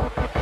We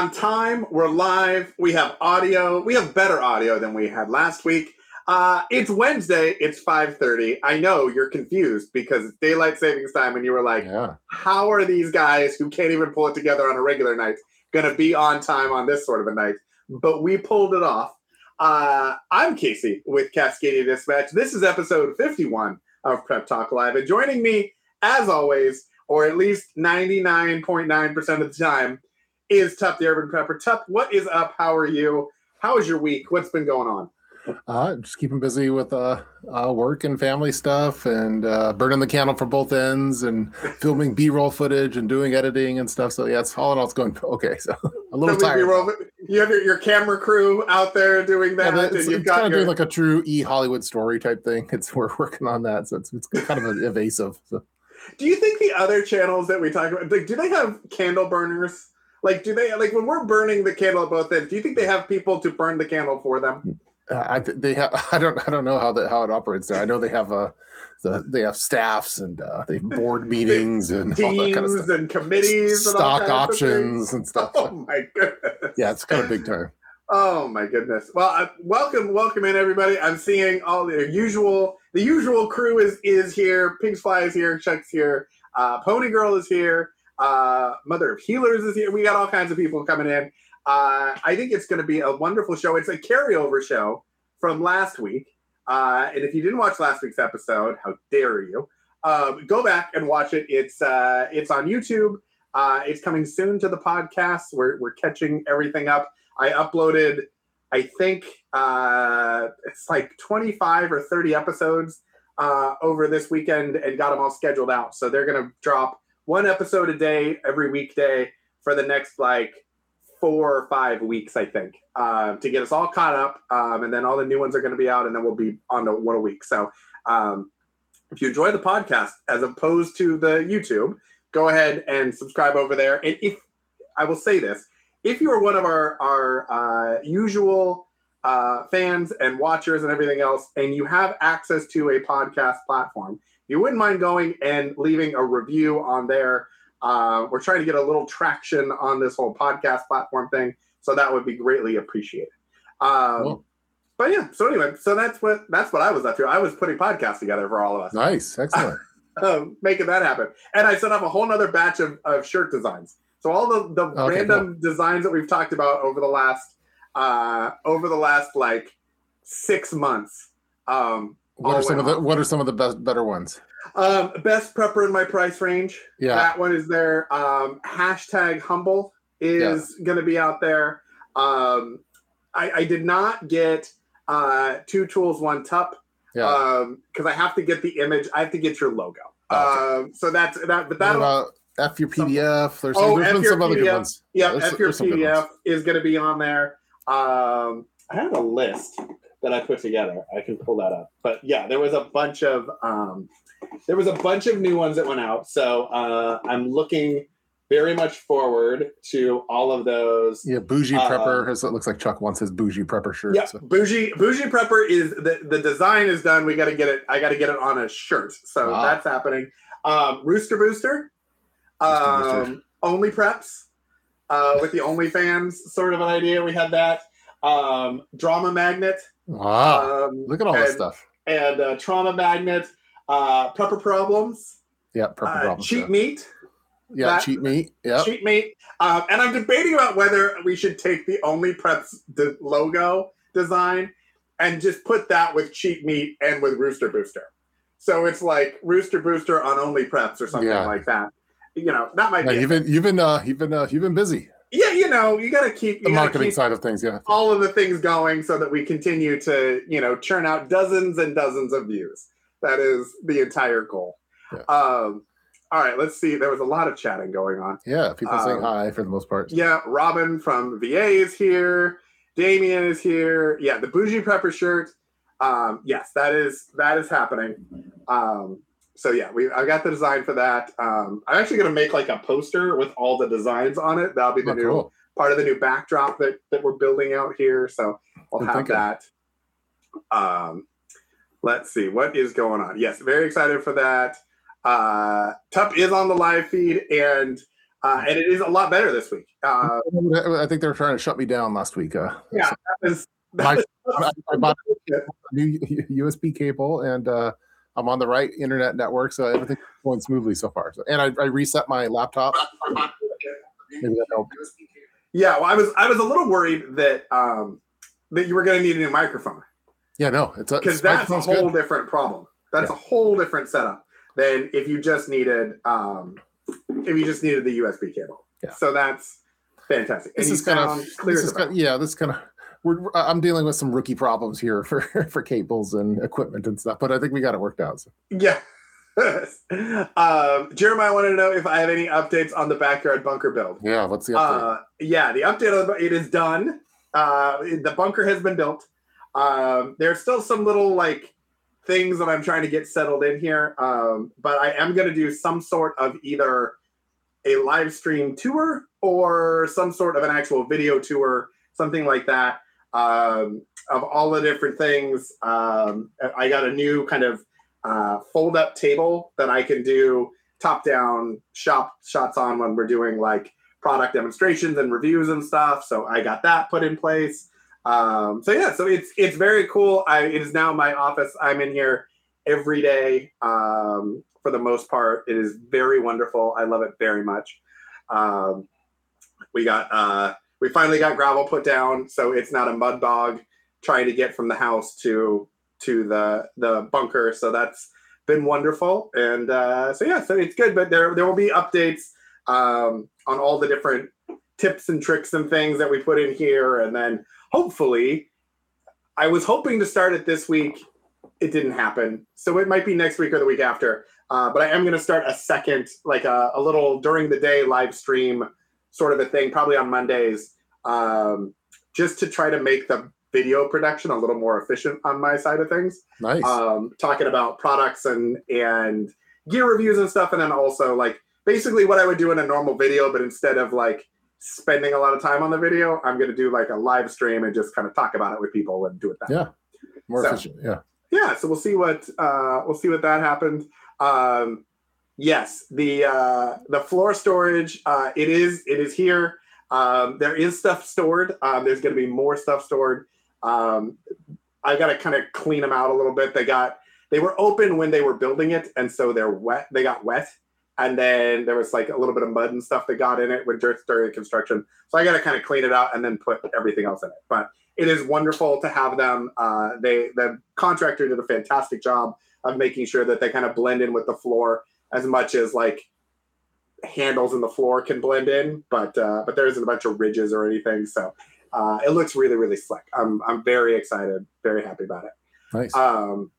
on time. We're live. We have audio. We have better audio than we had last week. Uh, it's Wednesday. It's 5:30. I know you're confused because it's daylight savings time, and you were like, Yeah. "How are these guys who can't even pull it together on a regular night going to be on time on this sort of a night?" But we pulled it off. Uh, I'm Casey with Cascadia Dispatch. This is episode 51 of Prep Talk Live, and joining me, as always, or at least 99.9% of the time, is Tup the Urban Prepper. Tup, what is up? How are you? How is your week? What's been going on? Uh, just keeping busy with uh, uh, work and family stuff and uh, burning the candle from both ends and filming B-roll footage and doing editing and stuff. So yeah, it's all in all, it's going okay. So a little So tired. roll- You have your, your camera crew out there doing Yeah, that, and it's, you've it's got kind of your, doing like a true e Hollywood story type thing. It's we're working on that, so it's, it's kind of evasive. So. Do you think the other channels that we talk about, like, do they have candle burners? Like, do they like when we're burning the candle at both ends? Do you think they have people to burn the candle for them? Uh, I th- they have I don't I don't know how that how it operates there. I know they have a. the they have staffs and uh, they have board meetings and all that Teams kind of stuff. and committees, and stock of options and stuff. Oh my goodness! Yeah, it's kind of big time. Oh my goodness! Well, uh, welcome, welcome in everybody. I'm seeing all the usual. The usual crew is is here. Pigs Fly is here. Chuck's here. Uh, Pony Girl is here. Uh, Mother of Healers is here. We got all kinds of people coming in. Uh, I think it's going to be a wonderful show. It's a carryover show from last week. Uh, and if you didn't watch last week's episode, how dare you? Um, go back and watch it. It's uh, it's on YouTube. Uh, it's coming soon to the podcast. We're we're catching everything up. I uploaded, I think uh, it's like 25 or 30 episodes uh, over this weekend and got them all scheduled out. So they're going to drop one episode a day every weekday for the next like four or five weeks, I think, uh, to get us all caught up. Um, and then all the new ones are going to be out, and then we'll be on to one a week. So um, if you enjoy the podcast as opposed to the YouTube, go ahead and subscribe over there. And if I will say this, if you are one of our our uh, usual uh, fans and watchers and everything else, and you have access to a podcast platform, you wouldn't mind going and leaving a review on there. Uh, we're trying to get a little traction on this whole podcast platform thing, so that would be greatly appreciated. Um, Cool. But yeah, so anyway, so that's what that's what I was up to. I was putting podcasts together for all of us Nice, excellent. um, making that happen. And I set up a whole nother batch of, of shirt designs. So all the, the Okay, random designs that we've talked about over the last uh, over the last like six months. Um, What are some of the What are some of the best better ones? um, best prepper in my price range? Yeah, That one is there. Um, hashtag humble is going to be out there. Um, I, I did not get uh, two tools, one tup yeah. because I have to get the image. I have to get your logo. Oh, Um, so that's that. But that'll about F your PDF? There's, Oh, there's been some other good ones. yeah, F your some PDF is going to be on there. Um, I have a list that I put together. I can pull that up. But yeah, there was a bunch of um, there was a bunch of new ones that went out. So uh, I'm looking very much forward to all of those. Yeah, bougie Uh, prepper. His, it looks like Chuck wants his bougie prepper shirt. Yeah, so- bougie bougie prepper is the the design is done. We got to get it. I got to get it on a shirt. So Wow. that's happening. Um, Rooster Booster, Rooster um, Booster. Only Preps, uh, with the OnlyFans sort of an idea. We had that. Um, Drama Magnet. Wow, Um, look at all this stuff. And uh, Trauma Magnet. Uh, Prepper Problems. Yeah, prepper Uh, problems. cheap yeah. Meat. Yeah, that- cheap meat. Yeah, Cheap Meat. Um, and I'm debating about whether we should take the Only Preps de- logo design and just put that with Cheap Meat and with Rooster Booster. So it's like Rooster Booster on Only Preps or something Yeah. like that. You know, that might Yeah, be. you've been you've been uh, you've been uh, you've been busy. Yeah, you know, you got to keep The marketing side of things. Yeah, all of the things going so that we continue to, you know, churn out dozens and dozens of views. That is the entire goal. Yeah. Um, all right, let's see. There was a lot of chatting going on. yeah. People saying Um, hi for the most part. Yeah, Robin from VA is here. Damien is here. Yeah, the bougie prepper shirt. Um, yes, that is that is happening. Um, so yeah, we I got the design for that. Um, I'm actually gonna make like a poster with all the designs on it. That'll be the Oh, new cool. part of the new backdrop that that we're building out here. So I'll Good have thinking. that. Um, let's see what is going on. Yes, very excited for that. Uh, Tup is on the live feed, and uh, and it is a lot better this week. Uh, I think they were trying to shut me down last week. Uh, yeah, that is, My- that I, I bought a new USB cable and uh, I'm on the right internet network, so everything's going smoothly so far. So, and I, I reset my laptop. Maybe that helped. yeah. Well, I was I was a little worried that um, that you were going to need a new microphone. Yeah, no, it's a because that's a whole good. different problem. That's Yeah. a whole different setup than if you just needed um, if you just needed the USB cable. Yeah. So that's fantastic. This and is kind of clear this is kind yeah, this kind of we're, I'm dealing with some rookie problems here for for cables and equipment and stuff, but I think we got it worked out. So. Yeah. um, Jeremiah wanted to know if I have any updates on the backyard bunker build. Yeah, what's the update? Uh, yeah, the update the, it is done. Uh, the bunker has been built. Um, there's still some little like things that I'm trying to get settled in here, um, but I am going to do some sort of either a live stream tour or some sort of an actual video tour, something like that, um, of all the different things. Um, I got a new kind of uh, fold up table that I can do top down shop shots on when we're doing like product demonstrations and reviews and stuff. So I got that put in place. Um, so yeah, so it's it's very cool. I it is now my office. I'm in here every day um, for the most part. It is very wonderful. I love it very much. Um, we got uh, we finally got gravel put down, so it's not a mud bog trying to get from the house to to the the bunker. So that's been wonderful. And uh, so yeah, so it's good. But there there will be updates um, on all the different tips and tricks and things that we put in here, and then hopefully, I was hoping to start it this week. It didn't happen, so it might be next week or the week after. Uh, but I am going to start a second, like a, a little during the day live stream sort of a thing, probably on Mondays, um, just to try to make the video production a little more efficient on my side of things nice. um, talking about products and and gear reviews and stuff, and then also like basically what I would do in a normal video, but instead of like spending a lot of time on the video, I'm going to do like a live stream and just kind of talk about it with people and do it that. Yeah. More so- efficient. Yeah. Yeah, so we'll see what uh, we'll see what that happened. Um, yes, the uh, the floor storage uh, it is it is here. Um, there is stuff stored. Um, there's going to be more stuff stored. Um, I got to kind of clean them out a little bit. They got they were open when they were building it, and so they're wet. They got wet, and then there was like a little bit of mud and stuff that got in it with dirt during construction. So I got to kind of clean it out and then put everything else in it. But it is wonderful to have them. Uh, they the contractor did a fantastic job of making sure that they kind of blend in with the floor as much as like handles in the floor can blend in, but uh, but there isn't a bunch of ridges or anything. So uh, it looks really really slick. I'm I'm very excited, very happy about it. Nice. Um,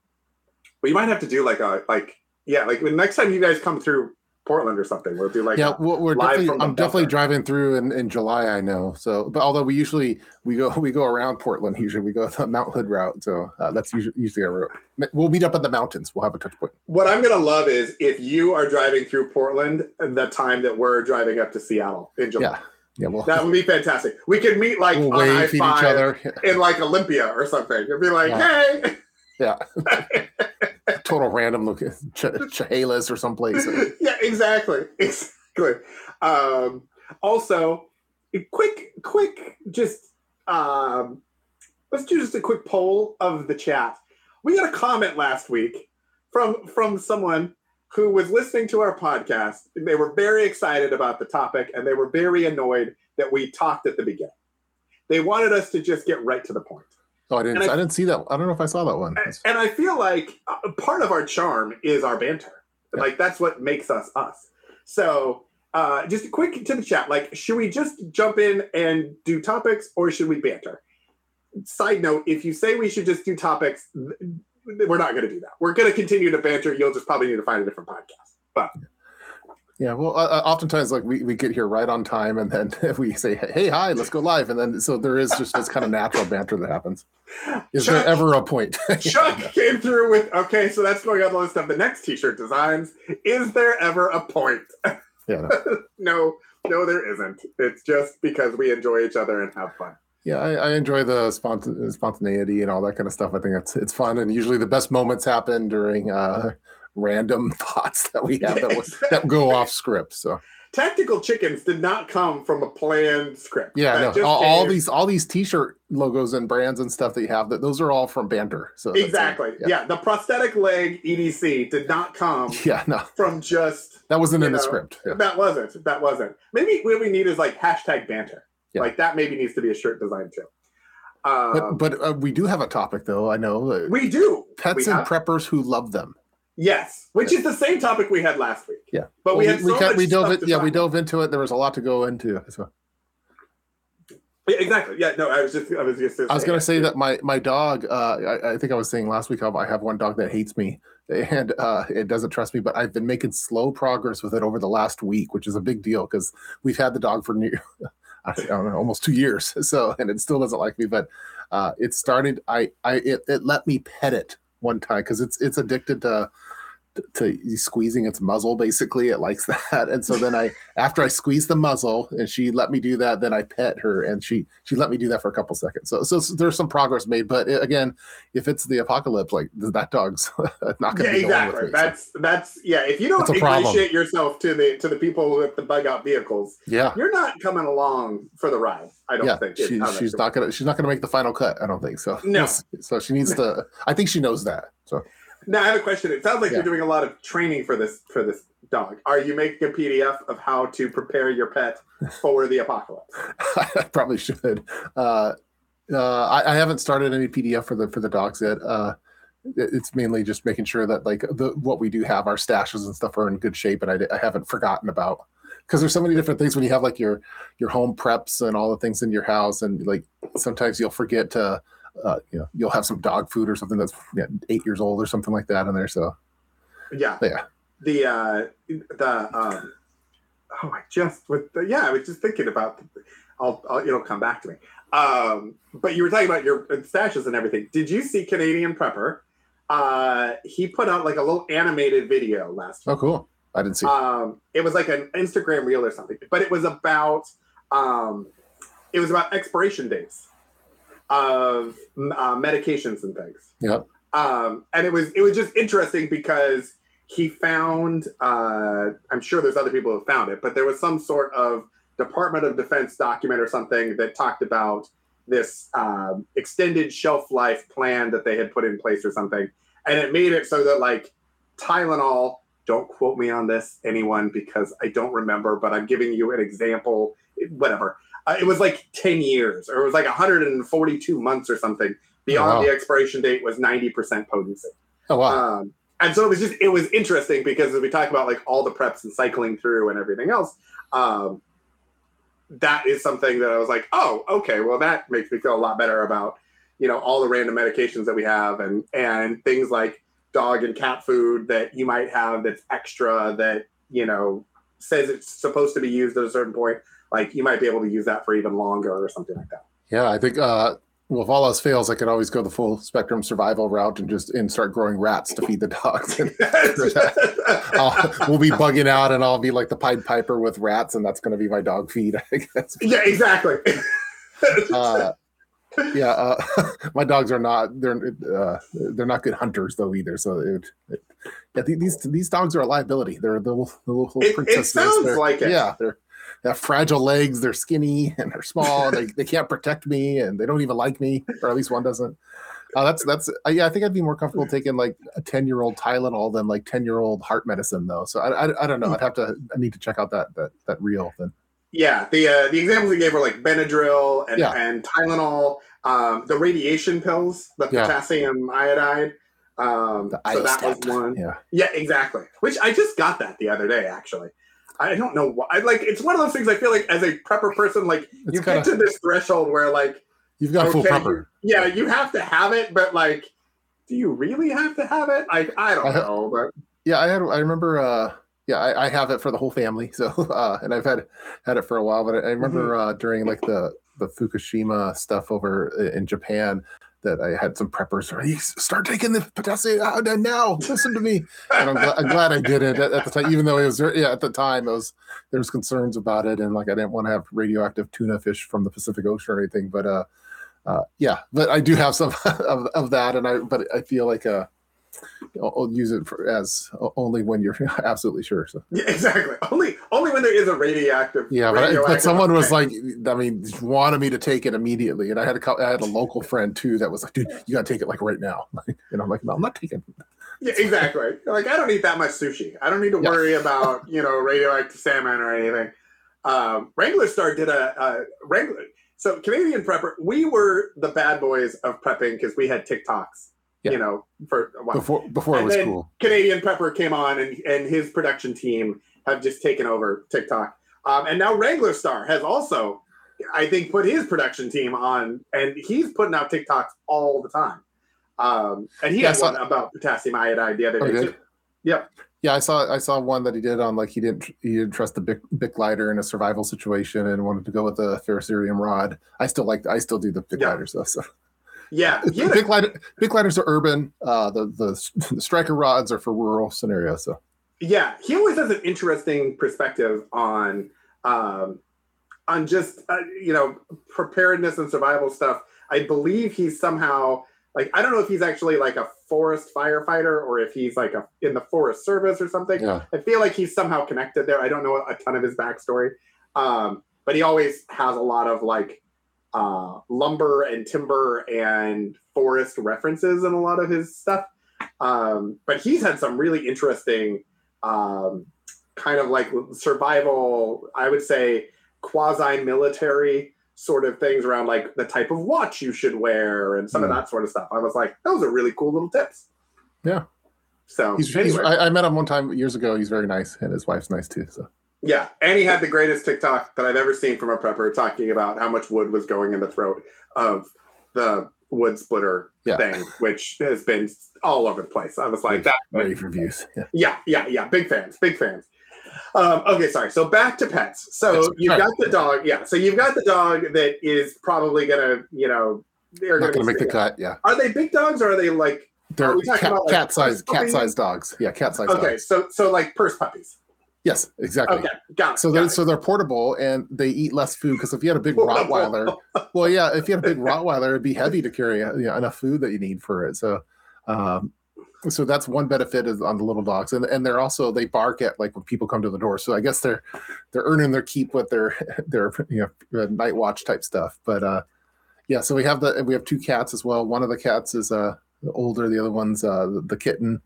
well, you might have to do like a like yeah like when next time you guys come through Portland or something, we'll do like yeah, we're, we're definitely. I'm definitely driving through in, in July. I know. So, but although we usually we go we go around Portland. Usually we go the Mount Hood route. So uh, that's usually, usually our route. We'll meet up in the mountains. We'll have a touch point. What I'm gonna love is if you are driving through Portland the time that we're driving up to Seattle in July. Yeah. Yeah. We'll, That would be fantastic. We could meet like we'll on I five other. in like Olympia or something. It'd be like, Yeah. hey, Yeah. Total random look at Ch- Chehalis or someplace. yeah, exactly, exactly. Um, also, quick, quick, just um, let's do just a quick poll of the chat. We got a comment last week from from someone who was listening to our podcast. They were very excited about the topic, and they were very annoyed that we talked at the beginning. They wanted us to just get right to the point. Oh, I didn't. I- I, didn't see that. I don't know if I saw that one. And- and I feel like uh, part of our charm is our banter. Yeah. Like that's what makes us us. So, uh, just a quick to the chat. Like, should we just jump in and do topics, or should we banter? Side note: If you say we should just do topics, we're not going to do that. We're going to continue to banter. You'll just probably need to find a different podcast. But Yeah, well, uh, uh, oftentimes like we, we get here right on time, and then we say, "Hey, hi, let's go live," and then so there is just this kind of natural banter that happens. Is Chuck- there ever a point? Chuck came through with okay, so that's going on the list of the next T-shirt designs. Is there ever a point? yeah, no, no, there isn't. It's just because we enjoy each other and have fun. yeah, I, I enjoy the spont- spontaneity and all that kind of stuff. I think it's it's fun, and usually the best moments happen during uh, random thoughts that we have that, that go off script. So Tactical chickens did not come from a planned script. yeah, no, all, all these all these T-shirt logos and brands and stuff that you have, that those are all from banter. So Exactly. yeah. yeah. the prosthetic leg EDC did not come yeah, no, from just that wasn't in the script. Yeah. that wasn't that wasn't. Maybe what we need is like hashtag banter. Yeah. Like that maybe needs to be a shirt design too. But Um, but uh, we do have a topic though. I know uh, we do pets we and have- preppers who love them. Yes, which is the same topic we had last week. Yeah. but we Well, had so much we dove it, yeah we dove into it. There was a lot to go into. So Yeah, exactly. Yeah, no, I was just I was just I was going to say that my my dog. Uh, I, I think I was saying last week I have one dog that hates me and uh, it doesn't trust me. But I've been making slow progress with it over the last week, which is a big deal because we've had the dog for new. I don't know, almost two years. So and it still doesn't like me. But uh, it started. I I it, it let me pet it one time because it's it's addicted to to squeezing its muzzle basically it likes that and so then i after i squeeze the muzzle and she let me do that then i pet her and she she let me do that for a couple seconds so so there's some progress made but it, again if it's the apocalypse like that dog's not gonna yeah, be exactly. me, so- That's that's yeah. If you don't It's a problem. ingratiate yourself to the to the people with the bug out vehicles, yeah you're not coming along for the ride. I don't yeah think. she, is how that she's not gonna she's not gonna make the final cut i don't think so No. so she needs to i think she knows that so Now I have a question. It sounds like Yeah. you're doing a lot of training for this for this dog. Are you making a PDF of how to prepare your pet for the apocalypse? I probably should. Uh, uh, I, I haven't started any PDF for the for the dogs yet. Uh, it- it's mainly just making sure that like the what we do have our stashes and stuff are in good shape, and I, I haven't forgotten about because there's so many different things when you have like your your home preps and all the things in your house, and like sometimes you'll forget to. Uh, you know, you'll have some dog food or something that's yeah, eight years old or something like that in there. So Yeah. Yeah. The uh the um oh I just with the, yeah, I was just thinking about I'll, I'll it'll come back to me. Um but you were talking about your stashes and everything. Did you see Canadian Prepper? Uh he put out like a little animated video last oh, cool. I didn't see. um it was like an instagram reel or something but it was about um it was about expiration dates of uh, medications and things. Yep. um and it was it was just interesting because he found uh i'm sure there's other people who found it but there was some sort of department of defense document or something that talked about this um, extended shelf life plan that they had put in place or something. And it made it so that like tylenol don't quote me on this anyone because i don't remember but i'm giving you an example whatever uh, it was like 10 years or it was like 142 months or something beyond Wow. the expiration date was 90% potency oh wow. um, and so it was just it was interesting because as we talk about like all the preps and cycling through and everything else um, that is something that i was like oh okay well that makes me feel a lot better about you know all the random medications that we have and and things like dog and cat food that you might have that's extra that you know says it's supposed to be used at a certain point like you might be able to use that for even longer or something like that Yeah, I think uh well if all else fails, I could always go the full spectrum survival route and just and start growing rats to feed the dogs. We'll be bugging out and I'll be like the Pied Piper with rats, and that's gonna be my dog feed, I guess. yeah exactly Uh, yeah, uh, my dogs are not they're uh, they're not good hunters though either. So it, it, yeah, these these dogs are a liability. They're the little, the little It- it sounds They're- like it. Yeah, they're they have fragile legs. They're skinny and they're small. they they can't protect me and they don't even like me, or at least one doesn't. Uh, that's that's uh, yeah. I think I'd be more comfortable taking like a ten year old Tylenol than like ten year old heart medicine though. So I, I I don't know. I'd have to I need to check out that that that reel then. Yeah, the uh, the examples he gave were like Benadryl and, Yeah. and Tylenol, um, the radiation pills, the Yeah. potassium iodide. Um, so that was one. Yeah. Yeah, exactly. Which I just got that the other day, actually. I don't know why. I, like it's one of those things. I feel like as a prepper person, like It's you kinda- get to this threshold where like, You've got a full prepper. you- yeah, you have to have it, but like, do you really have to have it? Like, I don't I know, but Yeah, I had. I remember. uh yeah, I, I, have it for the whole family. So, uh, and I've had had it for a while. But I, I remember mm-hmm. uh, during like the the Fukushima stuff over in Japan that I had some preppers. You start taking the potassium out now. Listen to me. And I'm, glad, I'm glad I did it at, at, the time, even though it was yeah at the time it was there was concerns about it and like I didn't want to have radioactive tuna fish from the Pacific Ocean or anything. But uh, uh yeah, but I do have some of, of that, and I but I feel like uh I'll, use it for, as only when you're absolutely sure. So yeah, exactly. Only only when there is a radioactive. Yeah, but, radioactive but someone was like, I mean, wanted me to take it immediately, and I had a I had a local friend too that was like, dude, you got to take it like right now. and I'm like, no, I'm not taking. It. Yeah, exactly. Like I don't eat that much sushi. I don't need to yeah. worry about you know radioactive salmon or anything. Um, Wrangler Star did a, a Wrangler. So Canadian prepper, we were the bad boys of prepping because we had TikToks yeah. you know, for a while. Before before and it was cool. Canadian Prepper came on and, and his production team have just taken over TikTok. Um, and now Wrangler Star has also, I think, put his production team on and he's putting out TikToks all the time. Um, and he yeah, had one about potassium iodide the other oh, day too. Yep. Yeah, I saw I saw one that he did on like he didn't he didn't trust the big big lighter in a survival situation and wanted to go with the ferrocerium rod. I still like I still do the big lighter stuff. So yeah, yeah. big light, big lighters are urban. Uh, the, the the striker rods are for rural scenarios. So yeah, he always has an interesting perspective on um, on just uh, you know preparedness and survival stuff. I believe he's somehow like I don't know if he's actually like a forest firefighter or if he's like a in the forest service or something. Yeah. I feel like he's somehow connected there. I don't know a ton of his backstory, um, but he always has a lot of like uh, lumber and timber and forest references in a lot of his stuff. Um, but he's had some really interesting um, kind of like survival, I would say, quasi military sort of things around like the type of watch you should wear and some mm. of that sort of stuff. I was like, those are really cool little tips. Yeah. So he's, anyway. he's I, I, met him one time years ago. He's very nice, and his wife's nice too. So yeah, and he had the greatest TikTok that I've ever seen from a prepper talking about how much wood was going in the throat of the wood splitter yeah. thing, which has been all over the place. I was like, that rave reviews. Yeah. yeah, yeah, yeah. Big fans, big fans. Um, okay, sorry. So back to pets. So you've got the dog. Yeah. So you've got the dog that is probably gonna, you know, they're not gonna, make the cut. Yeah. Are they big dogs or are they like? They're cat, like cat size, cat size dogs. Yeah, cat size. Okay, dogs. so so like purse puppies. Yes, exactly. Okay, got it. So they're so they're portable and they eat less food because if you had a big Rottweiler, well, yeah, if you had a big Rottweiler, it'd be heavy to carry you know, enough food that you need for it. So, um, so that's one benefit is on the little dogs, and and they're also they bark at like when people come to the door. So I guess they're they're earning their keep with their their you know night watch type stuff. But uh, yeah, so we have the we have two cats as well. One of the cats is uh older, the other one's uh the kitten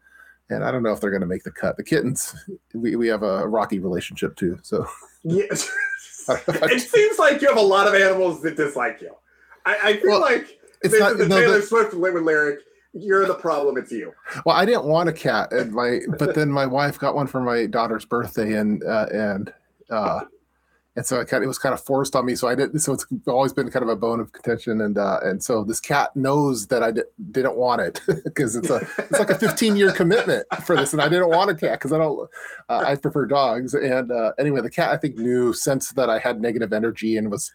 and I don't know if they're going to make the cut. The kittens, we, we have a rocky relationship too. So yeah, it seems like you have a lot of animals that dislike you. I, I feel well, like it's not, the no, Taylor the, Swift lyric. You're the problem. It's you. Well, I didn't want a cat, and my but then my wife got one for my daughter's birthday, and uh, and uh, and so it kind of, it was kind of forced on me. So I didn't. So it's always been kind of a bone of contention, and uh, and so this cat knows that I di- didn't want it because it's a it's like a 15 year commitment for this, and I didn't want a cat because I don't uh, I prefer dogs. And uh, anyway, the cat I think knew sense that I had negative energy and was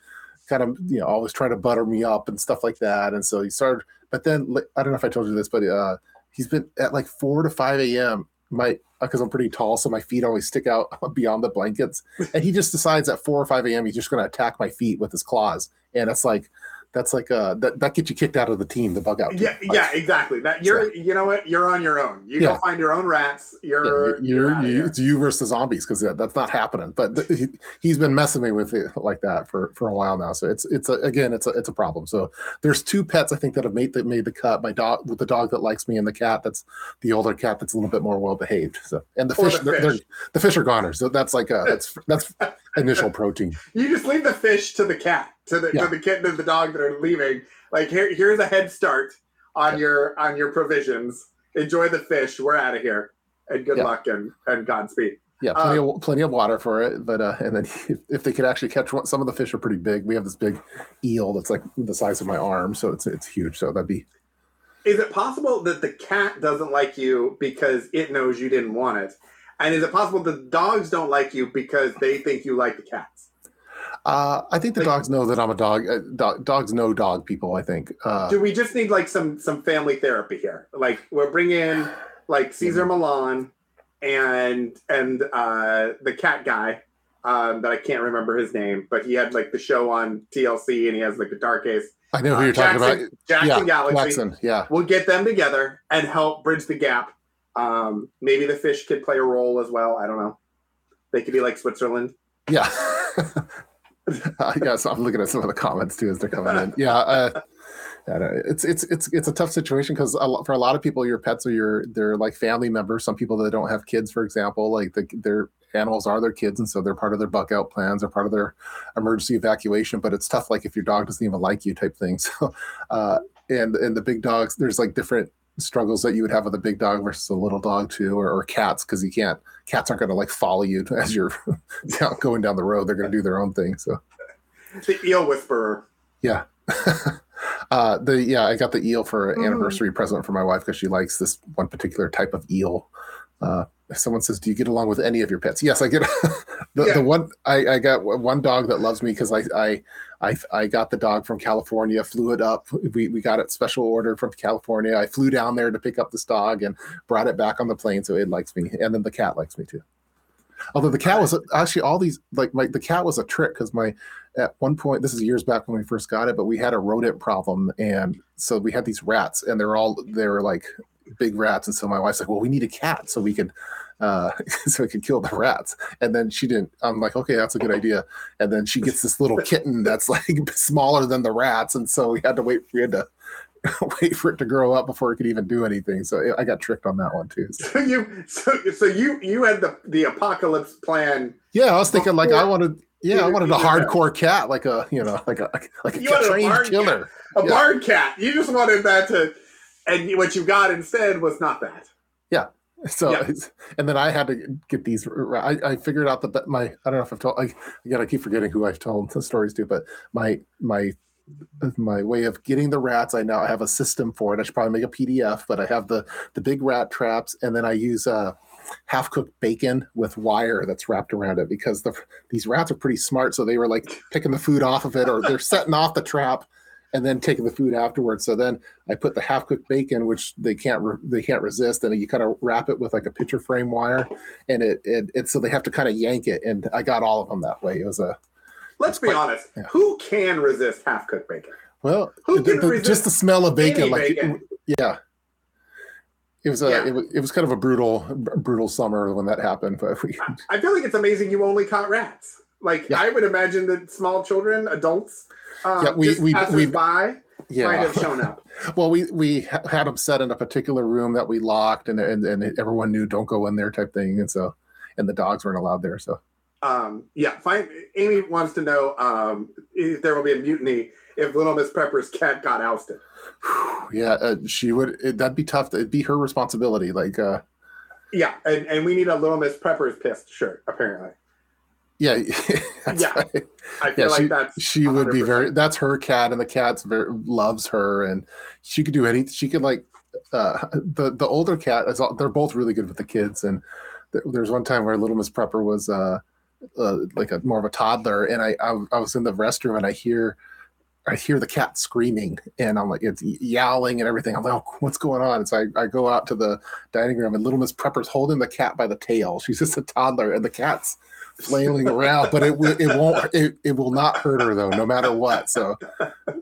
kind of you know always trying to butter me up and stuff like that. And so he started. But then I don't know if I told you this, but uh, he's been at like four to five a.m. My Uh, because I'm pretty tall, so my feet always stick out beyond the blankets. And he just decides at four or five a.m. he's just going to attack my feet with his claws, and it's like that's like uh that, that gets you kicked out of the team, the bug out. Team. Yeah, like, yeah, exactly. That you're so, you know what you're on your own. You yeah. go find your own rats. You're yeah, you're, you're, you, it's you versus zombies because that, that's not happening. But he, has been messing me with it like that for for a while now. So it's it's a, again it's a it's a problem. So there's two pets I think that have made that made the cut. My dog with the dog that likes me and the cat that's the older cat that's a little bit more well behaved. So and the fish, the fish. They're, they're, the fish are goners. So that's like a that's that's initial protein. You just leave the fish to the cat to the yeah. to the kitten and the dog that are leaving. Like here, here's a head start on your on your provisions. Enjoy the fish. We're out of here, and good yeah. luck and and Godspeed. Yeah, plenty um, of plenty of water for it, but uh, and then if, if, they could actually catch one, some of the fish are pretty big. We have this big eel that's like the size of my arm, so it's it's huge. So that'd be. Is it possible that the cat doesn't like you because it knows you didn't want it, And is it possible the dogs don't like you because they think you like the cats? Uh, I think the dogs know that I'm a dog. Uh, do- dogs know dog people. I think. Uh, Do we just need like some some family therapy here? Like we're bringing like Cesar Millan and and uh, the cat guy um, that I can't remember his name, but he had like the show on TLC and he has like the dark ace. I know who Uh, you're talking Jackson, about. Jackson yeah, Galaxy. Jackson. Yeah. We'll get them together and help bridge the gap. Um, maybe the fish could play a role as well. I don't know. They could be like Switzerland. Yeah. I guess I'm looking at some of the comments too as they're coming in. Yeah. Uh, it's it's it's it's a tough situation because for a lot of people, your pets are your they're like family members. Some people that don't have kids, for example, like the, their animals are their kids, and so they're part of their bug out plans. They're part of their emergency evacuation. But it's tough, like if your dog doesn't even like you, type thing. So, uh, and and the big dogs, there's like different struggles that you would have with a big dog versus a little dog too, or, or cats because you can't cats aren't going to like follow you as you're down, going down the road. They're going to do their own thing. So. The eel whisperer. Yeah. uh the yeah, I got the eel for an Mhm. anniversary present for my wife because she likes this one particular type of eel. Uh someone says, Do you get along with any of your pets? Yes, I get the, Yeah. the one I, I got one dog that loves me because I, I I I got the dog from California, flew it up. We we got it special order from California. I flew down there to pick up this dog and brought it back on the plane, so it likes me. And then the cat likes me too. Although the cat was actually all these like my the cat was a trick because my at one point this is years back when we first got it but we had a rodent problem and so we had these rats and they're all they were like big rats and so my wife's like well we need a cat so we could uh so we could kill the rats and then she didn't i'm like okay that's a good idea and then she gets this little kitten that's like smaller than the rats and so we had to wait we had to wait for it to grow up before it could even do anything so i got tricked on that one too So- So you so so you you had the the apocalypse plan. yeah i was thinking like i wanted yeah i wanted a you did that. hardcore cat like a you know like a like a You a trained barn killer A Yeah. barn cat. You just wanted that to and what you got instead was not that. So, Yeah. and then I had to get these. I, I figured out that my I don't know if I've told. I, again, I keep forgetting who I've told the stories to, but my my my way of getting the rats. I now have a system for it. I should probably make a PDF, but I have the the big rat traps, and then I use uh, half cooked bacon with wire that's wrapped around it because the these rats are pretty smart. So they were like picking the food off of it, or they're setting off the trap. And then taking the food afterwards. So then I put the half cooked bacon, which they can't re- they can't resist, and you kind of wrap it with like a picture frame wire, and it it, it so they have to kind of yank it. And I got all of them that way. It was a Let's be quite- honest. yeah. Who can resist half cooked bacon? well, Who the- can the- just the smell of bacon, like bacon? yeah. It was a Yeah. it, was, it was kind of a brutal brutal summer when that happened, but we, I feel like it's amazing you only caught rats. Like Yeah. I would imagine that small children, adults, um, Yeah, we- just we- passers we- by might yeah. have shown up. Well, we we ha- had them set in a particular room that we locked, and and and everyone knew don't go in there type thing, and so and the dogs weren't allowed there. So Um, yeah, fine. Amy wants to know um, if there will be a mutiny if Little Miss Prepper's cat got ousted. yeah, uh, she would. It, that'd be tough. It'd be her responsibility. Like, uh, Yeah, and, and we need a Little Miss Prepper's pissed shirt, apparently. Yeah, Yeah. right. I feel Yeah, like that's she would be very that's her cat and the cat's very loves her and she could do anything she could like uh the the older cat is all, they're both really good with the kids and th- there's one time where little miss prepper was uh, uh like a more of a toddler and I, I i was in the restroom and i hear i hear the cat screaming and i'm like it's yowling and everything. I'm like oh, what's going on? And so I, I go out to the dining room and little miss prepper's holding the cat by the tail. She's just a toddler and the cat's flailing around, but it will it won't it, it will not hurt her though, no matter what. So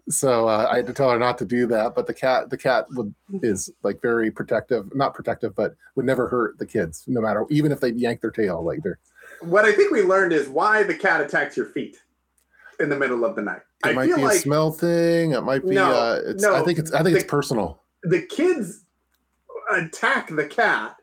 so uh, I had to tell her not to do that. But the cat the cat would is like very protective, not protective, but would never hurt the kids, no matter even if they yank their tail. Like they're what I think we learned is why the cat attacks your feet in the middle of the night. it I might feel be a like smell thing. It might be No, uh it's no. I think it's I think it's personal. the kids attack the cat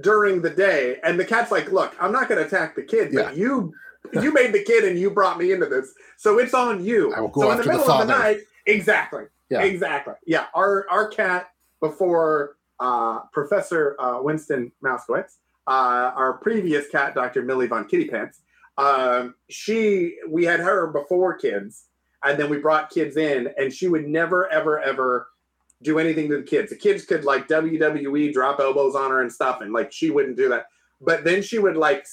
during the day, and the cat's like, "Look, I'm not going to attack the kid, Yeah. but you." You made the kid and you brought me into this, so it's on you. I will go so after in the the middle of the night, exactly, Yeah. exactly, yeah. Our our cat before uh, Professor uh, Winston Mouskowitz, uh, our previous cat, Dr. Millie von Kitty Pants, um, she we had her before kids, and then we brought kids in, and she would never, ever, ever do anything to the kids. The kids could like WWE drop elbows on her and stuff, and like she wouldn't do that. but then she would like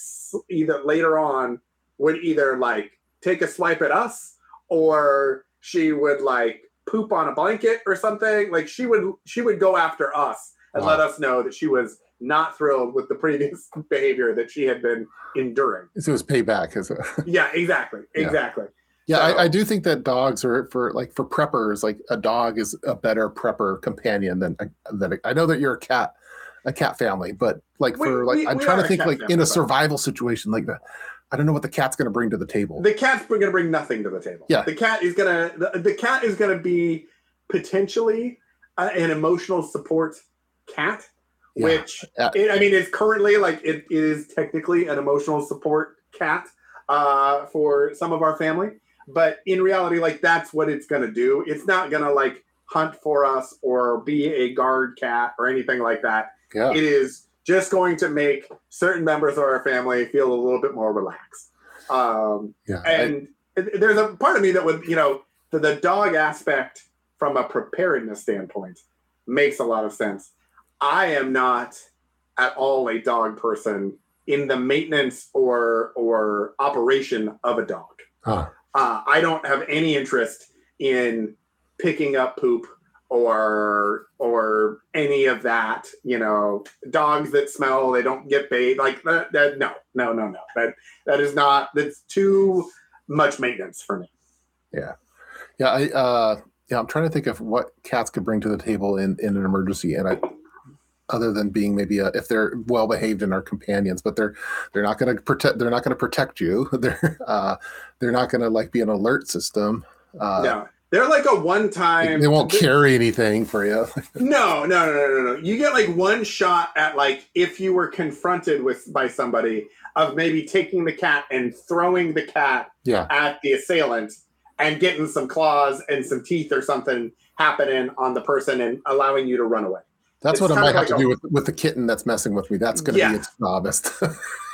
either later on would either like take a swipe at us or she would like poop on a blanket or something. Like she would she would go after us and Wow. let us know that she was not thrilled with the previous behavior that she had been enduring. So it was payback. Is it? Yeah, exactly. Exactly. Yeah, So- I, I do think that dogs are for like for preppers. Like a dog is a better prepper companion than than a, I know that you're a cat, a cat family, but like We- for like we- I'm we trying to think like family, in a survival situation like that. I don't know what the cat's going to bring to the table. The cat's going to bring nothing to the table. Yeah. The cat is going to the, the cat is going to be potentially uh, an emotional support cat, Yeah. which Yeah. it, I mean, it's currently like it, it is technically an emotional support cat uh, for some of our family, but in reality, like that's what it's going to do. It's not going to like hunt for us or be a guard cat or anything like that. yeah, It is just going to make certain members of our family feel a little bit more relaxed. Um, yeah. I- and there's a part of me that would, you know, the, the dog aspect from a preparedness standpoint makes a lot of sense. I am not at all a dog person in the maintenance or or operation of a dog. Huh. Uh, I don't have any interest in picking up poop or or any of that. You know, dogs that smell, they don't get paid. Like that. that no, no, no, no. That that is not. That's too much maintenance for me. Yeah, yeah, I uh yeah, I'm trying to think of what cats could bring to the table in in an emergency, and I other than being maybe a, if they're well behaved and are companions, but they're they're not going to protect they're not going to protect you. They're uh they're not going to like be an alert system. Uh, no, they're like a one time. They won't carry anything for you. No, no, no, no, no, no. You get like one shot at like if you were confronted with by somebody of maybe taking the cat and throwing the cat Yeah, at the assailant and getting some claws and some teeth or something happening on the person and allowing you to run away. That's what I might have like to a- do with with the kitten that's messing with me. That's going to Yeah. be its novice.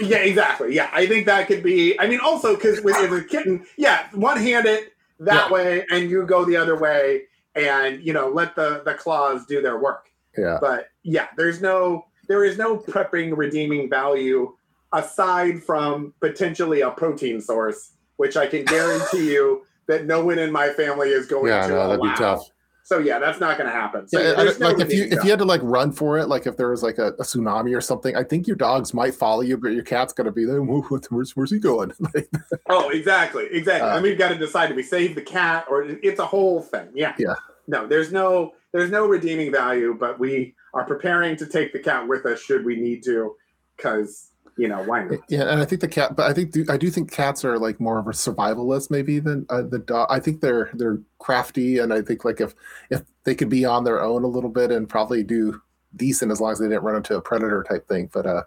Yeah, exactly. Yeah, I think that could be. I mean, also because with, with a kitten, yeah, one hand it that Yeah. way and you go the other way, and you know let the the claws do their work. yeah, but yeah there's no there is no prepping redeeming value aside from potentially a protein source which i can guarantee you that no one in my family is going yeah, to no, that'd be tough. So yeah that's not going to happen so Yeah, no like if you if you had to like run for it, like if there was like a, a tsunami or something, I think your dogs might follow you, but your cat's gonna be there. "Who- who- Where's where's he going? Oh exactly exactly Uh, i mean you've got to decide do we save the cat or it's a whole thing yeah Yeah. no there's no there's no redeeming value but we are preparing to take the cat with us should we need to because you know why not yeah, and I think the cat, but I think I do think cats are like more of a survivalist maybe than uh, the dog. I think they're they're crafty, and I think like if if they could be on their own a little bit and probably do decent as long as they didn't run into a predator type thing. But uh,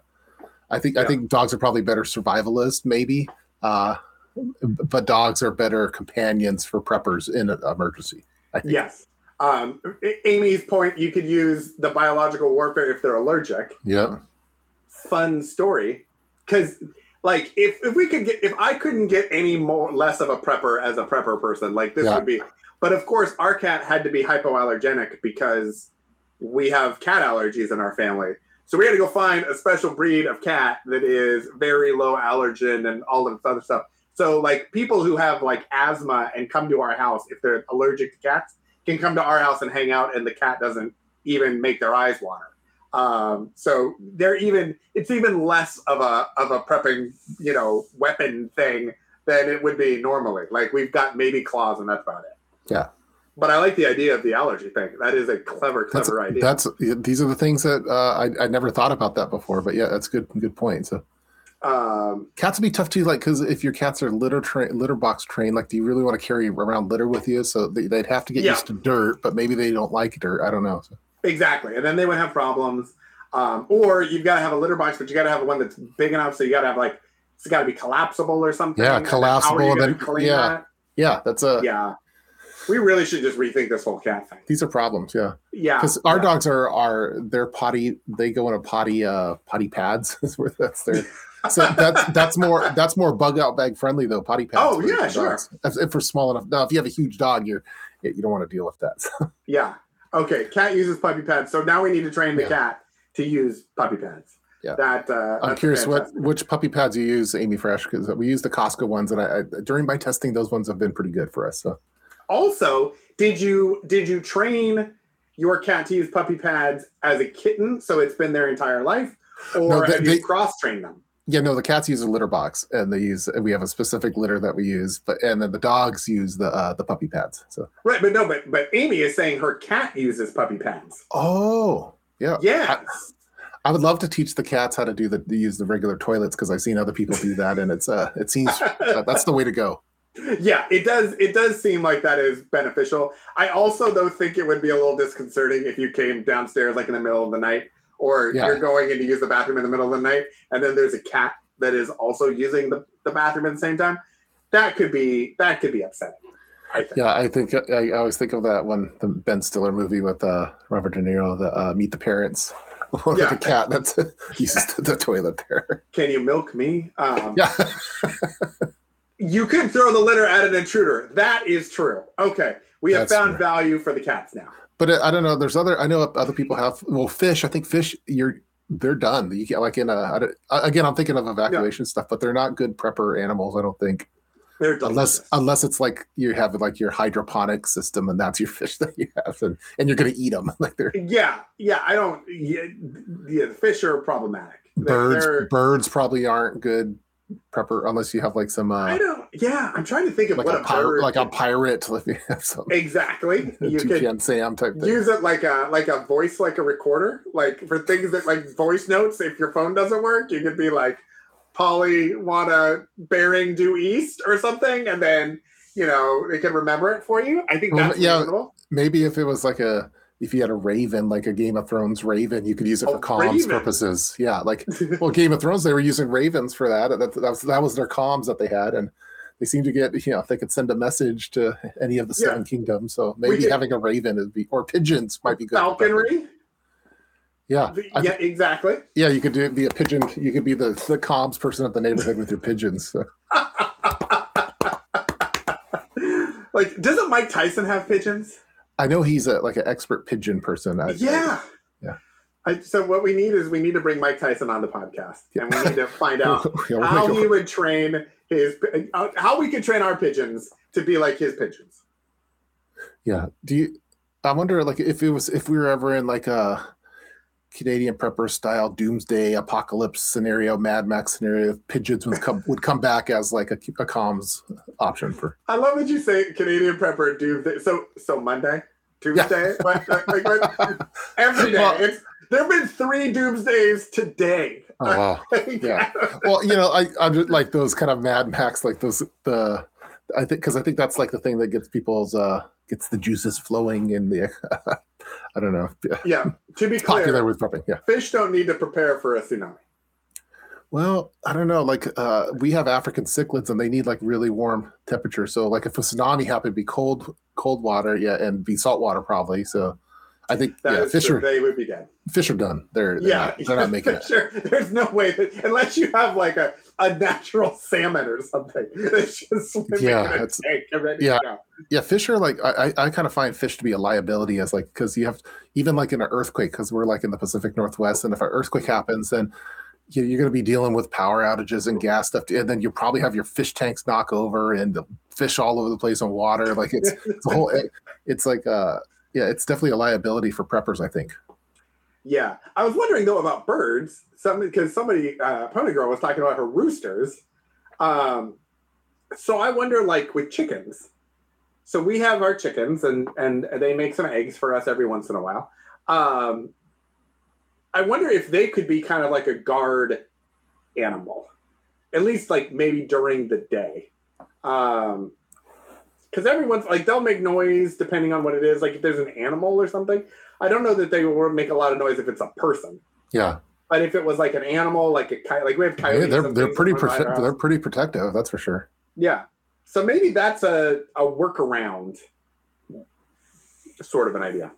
I think I think dogs are probably better survivalists maybe. Uh, but dogs are better companions for preppers in an emergency. I think. Yes. Um, Amy's point, you could use the biological warfare if they're allergic. Yeah. Fun story. Because, like, if, if we could get, if I couldn't get any more, less of a prepper as a prepper person, like, this Yeah. would be, but of course, our cat had to be hypoallergenic because we have cat allergies in our family. So we had to go find a special breed of cat that is very low allergen and all of this other stuff. So like people who have like asthma and come to our house if they're allergic to cats can come to our house and hang out and the cat doesn't even make their eyes water. Um, so they're even it's even less of a of a prepping you know weapon thing than it would be normally. Like we've got maybe claws and that's about it. Yeah. But I like the idea of the allergy thing. That is a clever, That's clever idea. that's these are the things that uh, I I never thought about that before. But yeah, that's good good point. So um, cats would be tough too, like because if your cats are litter tra- litter box trained, like do you really want to carry around litter with you? So they, they'd have to get Yeah. used to dirt, but maybe they don't like dirt. I don't know. So, Exactly. And then they would have problems. Um, or you've got to have a litter box, but you got to have one that's big enough. So you got to have like, it's got to be collapsible or something. Yeah, And then how are you collapsible, and then- clean yeah. that? yeah, that's a Yeah. We really should just rethink this whole cat thing. these are problems. Yeah, Yeah. because our yeah. dogs are are they're potty. They go in a potty uh potty pads. Is where that's their. So that's that's more that's more bug out bag friendly though potty pads. Oh, yeah, for sure. dogs. If, if we're small enough. Now, if you have a huge dog, you're you don't want to deal with that. So, Yeah. Okay. Cat uses puppy pads. So now we need to train the Yeah. cat to use puppy pads. Yeah. That uh, I'm curious what which puppy pads you use, Amy Fresh, because we use the Costco ones, and I, I during my testing, those ones have been pretty good for us. So Also, did you did you train your cat to use puppy pads as a kitten, so it's been their entire life, or No, they- have you cross trained them? Yeah, no, the cats use a litter box, and they use we have a specific litter that we use, but and then the dogs use the uh, the puppy pads. So Right, but no, but but Amy is saying her cat uses puppy pads. oh yeah, Yes. I would love to teach the cats how to do the to use the regular toilets because I've seen other people do that, and it's uh it seems uh, that's the way to go. yeah, it does. It does seem like that is beneficial. I also though think it would be a little disconcerting if you came downstairs like in the middle of the night, or Yeah. you're going in to use the bathroom in the middle of the night, and then there's a cat that is also using the, the bathroom at the same time. That could be that could be upsetting. I. Yeah, I think I, I always think of that one the Ben Stiller movie with uh, Robert De Niro, the uh, Meet the Parents. One Yeah. the cat that uses the, the toilet there. Can you milk me? Um, Yeah, You could throw the litter at an intruder. That is true. Okay, we have That's found true. value for the cats now. But uh, I don't know. There's other. I know other people have. Well, fish. I think fish. You're they're done. You get like in a I again. I'm thinking of evacuation stuff, but they're not good prepper animals. I don't think They're unless unless it's like you have like your hydroponic system and that's your fish that you have and, and you're gonna eat them like they're Yeah, yeah. I don't. Yeah, yeah the fish are problematic. Birds. they're- birds probably aren't good prepper unless you have like some uh, I don't. Yeah, I'm trying to think of like what a pirate, like a pirate, like you have some exactly. You Toucan Sam type thing. use it like a like a voice like a recorder, like for things that like voice notes. If your phone doesn't work, you could be like, "Polly, wanna bearing due east" or something, and then you know it can remember it for you. I think Well, that's yeah. reasonable. Maybe if it was like a if you had a raven, like a Game of Thrones raven, you could use it for oh, comms raven. purposes. Yeah, like well, Game of Thrones, they were using ravens for that. That, that was that was their comms that they had, and they seemed to get you know they could send a message to any of the Yeah. seven kingdoms. So maybe having a raven would be or pigeons might be good. Falconry. Yeah, yeah, exactly. yeah, you could do be a pigeon. You could be the the comms person of the neighborhood with your pigeons. So. like, doesn't Mike Tyson have pigeons? I know he's a like an expert pigeon person. I, yeah. Yeah. I, so what we need is we need to bring Mike Tyson on the podcast, yeah. and we need to find out Yeah, how he would train his how we could train our pigeons to be like his pigeons. Yeah. Do you? I wonder, like, if it was, if we were ever in like a Canadian prepper style doomsday apocalypse scenario, Mad Max scenario, if pigeons would come would come back as like a, a comms option for. I love that you say Canadian prepper doomsday. So so Monday, Tuesday, what, like, like, what- every day. Well- it's there have been three doomsdays today. Oh wow. Yeah. Well, you know, I I'm just like those kind of Mad Max, like those the. I think because I think that's like the thing that gets people's uh gets the juices flowing in the. I don't know. Yeah. To be clear, popular with prepping. Yeah. fish don't need to prepare for a tsunami. Well, I don't know. Like uh, we have African cichlids, and they need like really warm temperature. So, like if a tsunami happened, be cold, cold water, yeah, and be salt water probably. So, I think That yeah, fish true. are they would be dead. fish are done. They're, they're yeah, not, they're not making it. Sure, there's no way that unless you have like a, a natural salmon or something that's just swimming Yeah, it's- tank and ready yeah. Yeah, fish are like I, I, I kind of find fish to be a liability as like because you have even like in an earthquake because we're like in the Pacific Northwest, and if an earthquake happens, then you, you're going to be dealing with power outages and gas stuff, and then you probably have your fish tanks knock over and the fish all over the place in water. Like it's it's a whole it- it's like uh yeah, it's definitely a liability for preppers. I think. Yeah, I was wondering though about birds, some because somebody uh, Pony Girl was talking about her roosters. Um, so I wonder, like with chickens. So we have our chickens, and and they make some eggs for us every once in a while. Um, I wonder if they could be kind of like a guard animal, at least like maybe during the day. Um, because everyone's like they'll make noise depending on what it is. Like if there's an animal or something, I don't know that they will make a lot of noise if it's a person. Yeah, But if it was like an animal, like a coyote, like we have coyotes, Yeah, they're they're pretty that run by our prote- they're pretty protective. That's for sure. yeah. So maybe that's a a workaround, sort of an idea.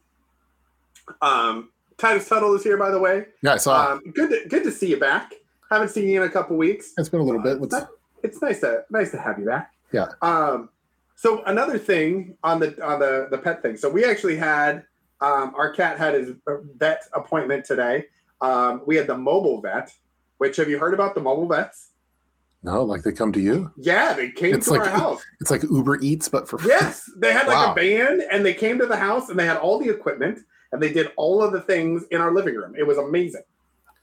Um, Titus Tuttle is here, by the way. Yeah, I saw. Um, good to, good to see you back. Haven't seen you in a couple weeks. it's been a little bit. What's, It's nice to nice to have you back. Yeah. Um, so another thing on the on the the pet thing. So we actually had um, our cat had his vet appointment today. Um, we had the mobile vet, which have you heard about the mobile vets? No, like they come to you. Yeah, they came It's to like- our house. It's like Uber Eats, but for Yes, they had like Wow. a van and they came to the house and they had all the equipment and they did all of the things in our living room. It was amazing.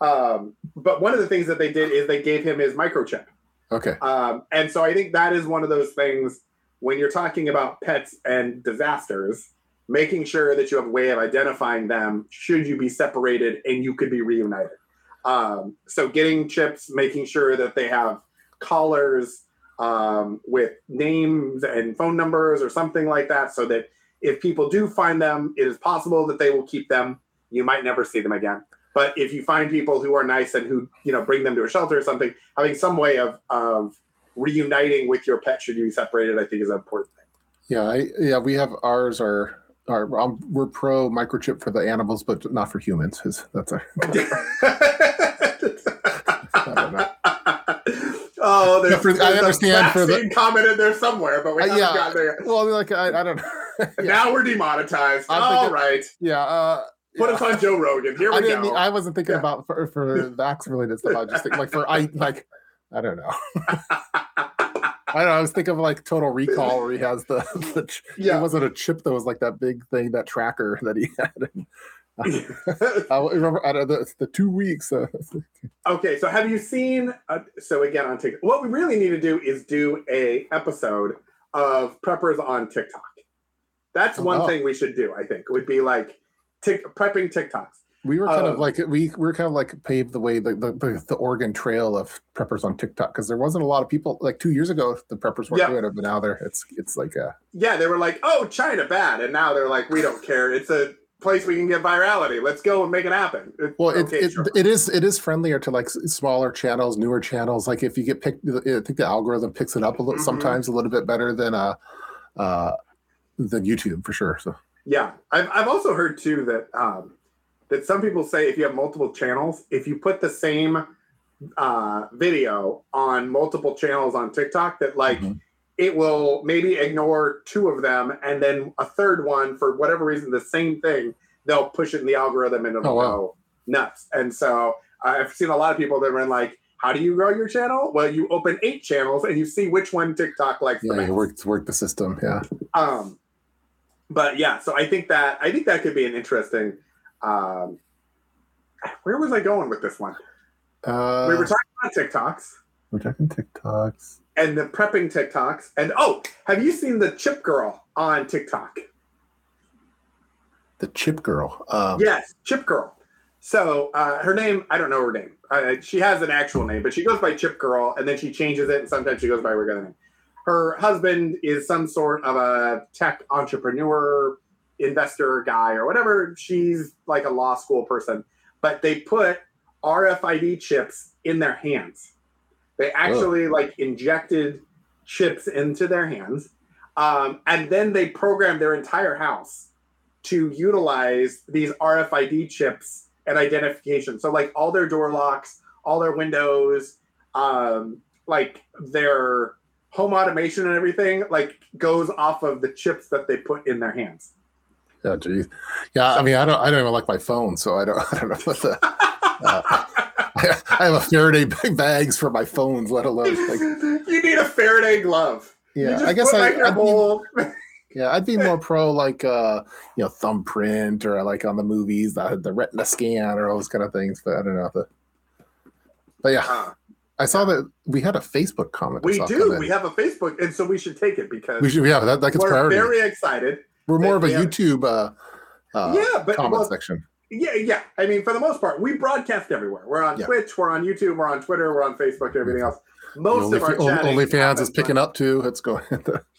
Um, but one of the things that they did is they gave him his microchip. Okay. Um, and so I think that is one of those things when you're talking about pets and disasters, making sure that you have a way of identifying them should you be separated and you could be reunited. Um, so getting chips, making sure that they have collars um, with names and phone numbers or something like that, so that if people do find them, it is possible that they will keep them. You might never see them again. But if you find people who are nice and who you know bring them to a shelter or something, having some way of of reuniting with your pet should you be separated, I think is an important thing. Yeah, I, yeah, we have ours are are um, we're pro microchip for the animals, but not for humans. Is that's our oh, there's, for- I there's a understand for the- comment in there somewhere, but we Uh, haven't yeah. gotten there. well, like I, I don't know. yeah, Now we're demonetized. I'm All thinking- right, yeah, uh, put yeah. us on Joe Rogan. Here I we didn't. go. I wasn't thinking Yeah. about for for vax related stuff. I just think like for I like I don't know. I don't know. I was thinking of like Total Recall where he has the, the Yeah. it wasn't a chip that was like that big thing that tracker that he had. I remember I don't the, the two weeks. Uh, okay, so have you seen? Uh, so again, on TikTok, what we really need to do is do a episode of preppers on TikTok. That's one Oh. thing we should do. I think would be like tick, prepping TikToks. We were kind Um, of like we we were kind of like paved the way the the, the, Oregon Trail of preppers on TikTok because there wasn't a lot of people like two years ago the preppers weren't Yeah. doing it, but now they're it's it's like a Yeah, they were like, "Oh, China bad," and now they're like, "We don't care. It's a place we can get virality. Let's go and make it happen." It- Well, it, okay, it, sure. it is it is friendlier to like smaller channels, newer channels. Like if you get picked, I think the algorithm picks it up a little Mhm. sometimes a little bit better than uh uh than YouTube for sure. So Yeah, I've I've also heard too that um, that some people say if you have multiple channels, if you put the same uh, video on multiple channels on TikTok, that like Mhm. it will maybe ignore two of them, and then a third one for whatever reason, the same thing, they'll push it in the algorithm and it'll Oh, wow. go nuts. And so I've seen a lot of people that are like. How do you grow your channel? Well, you open eight channels and you see which one TikTok likes the yeah, best. you work work the system. Yeah, Um, but yeah, so I think that I think that could be an interesting. Um, where was I going with this one? uh, we were talking about TikToks we're checking TikToks. and the prepping TikToks, and oh, have you seen the Chip Girl on TikTok? The Chip Girl. Um, Yes, Chip Girl. So uh, her name, I don't know her name. Uh, she has an actual name, but she goes by Chip Girl, and then she changes it, and sometimes she goes by her regular name. Her husband is some sort of a tech entrepreneur, investor guy, or whatever. She's like a law school person, but they put RFID chips in their hands. They actually like injected chips into their hands, um, and then they programmed their entire house to utilize these RFID chips and identification. So like all their door locks, all their windows, um, like their home automation and everything, like goes off of the chips that they put in their hands. Yeah, geez. Yeah, I mean, I don't, I don't even like my phone, so I don't, I don't know what the. Uh, I, I have a Faraday bag bags for my phones, let alone like. you need a Faraday glove. Yeah, I guess I, I'd be, yeah, I'd be more pro like uh, you know, thumbprint or like on the movies, the the retina scan or all those kind of things. But I don't know. The, but yeah, Uh, I saw that we had a Facebook comment. We do. We have a Facebook, and so we should take it because We should, yeah, that, that gets we're priority. very excited. We're more of a yeah. YouTube uh, uh, yeah, but comment well, section. Yeah, yeah. I mean, for the most part, we broadcast everywhere. We're on Yeah. Twitch, we're on YouTube, we're on Twitter, we're on Facebook, everything else. Most Only, of our chatting OnlyFans is picking up too. It's going.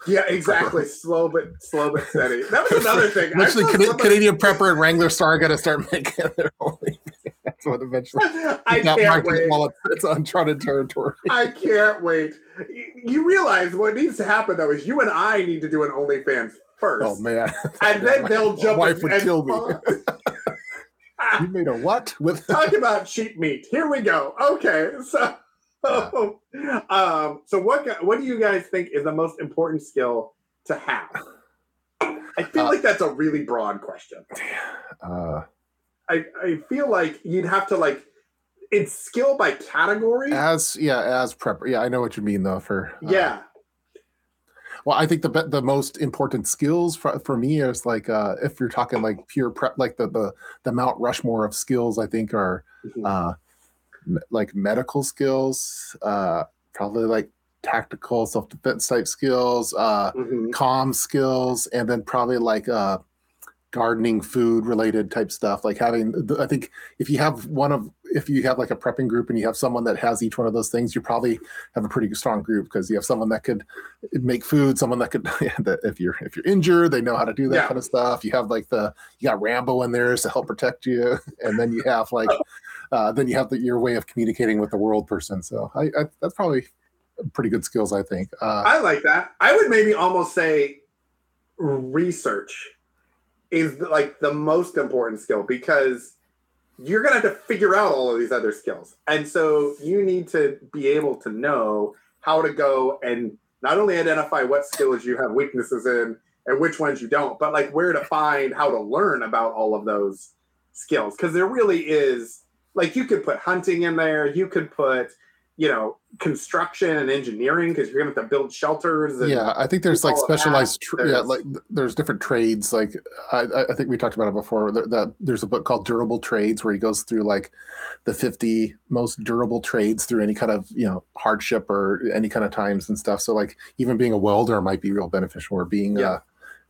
Yeah, exactly. slow but slow but steady. That was another thing. Actually, somebody- Canadian Prepper and Wrangler Star got to start making their only. That's what eventually. I can't wait. while it's, uncharted territory. I can't wait. You- You realize what needs to happen though is you and I need to do an OnlyFans first, Oh man! and then My- they'll my jump. wife would kill me. You made a what with? Talk about cheap meat. Here we go. Okay, so um, so what what do you guys think is the most important skill to have? I feel Uh, like that's a really broad question. Uh, I, I feel like you'd have to like it's skill by category. As yeah, as prep. Yeah, I know what you mean though. For uh, yeah. Well, I think the the most important skills for, for me is like uh, if you're talking like pure prep, like the the the Mount Rushmore of skills. I think are mm-hmm. uh, like medical skills, uh, probably like tactical self defense type skills, uh, mm-hmm. comm skills, and then probably like uh, gardening, food related type stuff. Like having, I think if you have one of, if you have like a prepping group and you have someone that has each one of those things, you probably have a pretty strong group because you have someone that could make food, someone that could, that if you're if you're injured, they know how to do that yeah. kind of stuff. You have like the you got Rambo in there to help protect you, and then you have like. Uh, then you have the, your way of communicating with the world person. So I, I that's probably pretty good skills, I think. Uh, I like that. I would maybe almost say research is like the most important skill because you're going to have to figure out all of these other skills. And so you need to be able to know how to go and not only identify what skills you have weaknesses in and which ones you don't, but like where to find how to learn about all of those skills. Because there really is, like, you could put hunting in there, you could put you know construction and engineering because you're gonna have to build shelters yeah i think there's like specialized tra- yeah like there's different trades like I, I think we talked about it before that, that, there's a book called durable trades where he goes through like the 50 most durable trades through any kind of you know hardship or any kind of times and stuff so like even being a welder might be real beneficial or being yeah.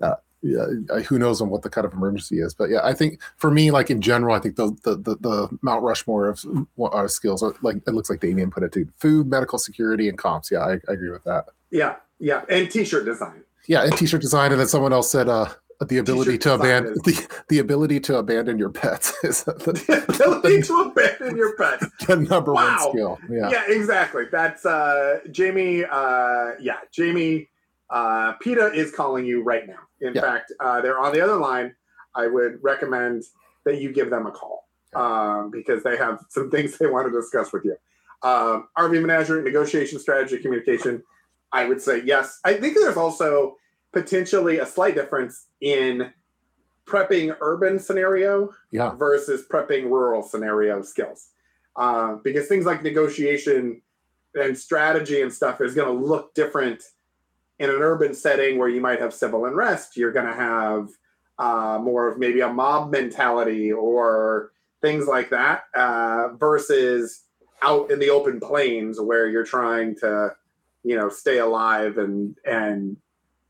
a, uh, yeah, who knows on what the kind of emergency is. But yeah, I think for me, like in general, I think the the the, the Mount Rushmore of uh, skills are like it looks like Damien put it too: food, medical security, and comms. Yeah, I, I agree with that. Yeah, yeah, and t-shirt design. Yeah, and t-shirt design, and then someone else said, uh, the ability t-shirt to abandon the, the ability to abandon your pets is the, the ability to abandon your pets the number wow. one skill yeah yeah exactly that's uh jamie uh yeah jamie uh peta is calling you right now in yeah. fact, uh, they're on the other line. I would recommend that you give them a call um, because they have some things they want to discuss with you. Um, RV Menagerie, negotiation strategy, communication. I would say yes. I think there's also potentially a slight difference in prepping urban scenario yeah. versus prepping rural scenario skills. Uh, because things like negotiation and strategy and stuff is going to look different in an urban setting where you might have civil unrest, you're going to have uh, more of maybe a mob mentality or things like that, uh, versus out in the open plains where you're trying to, you know, stay alive and and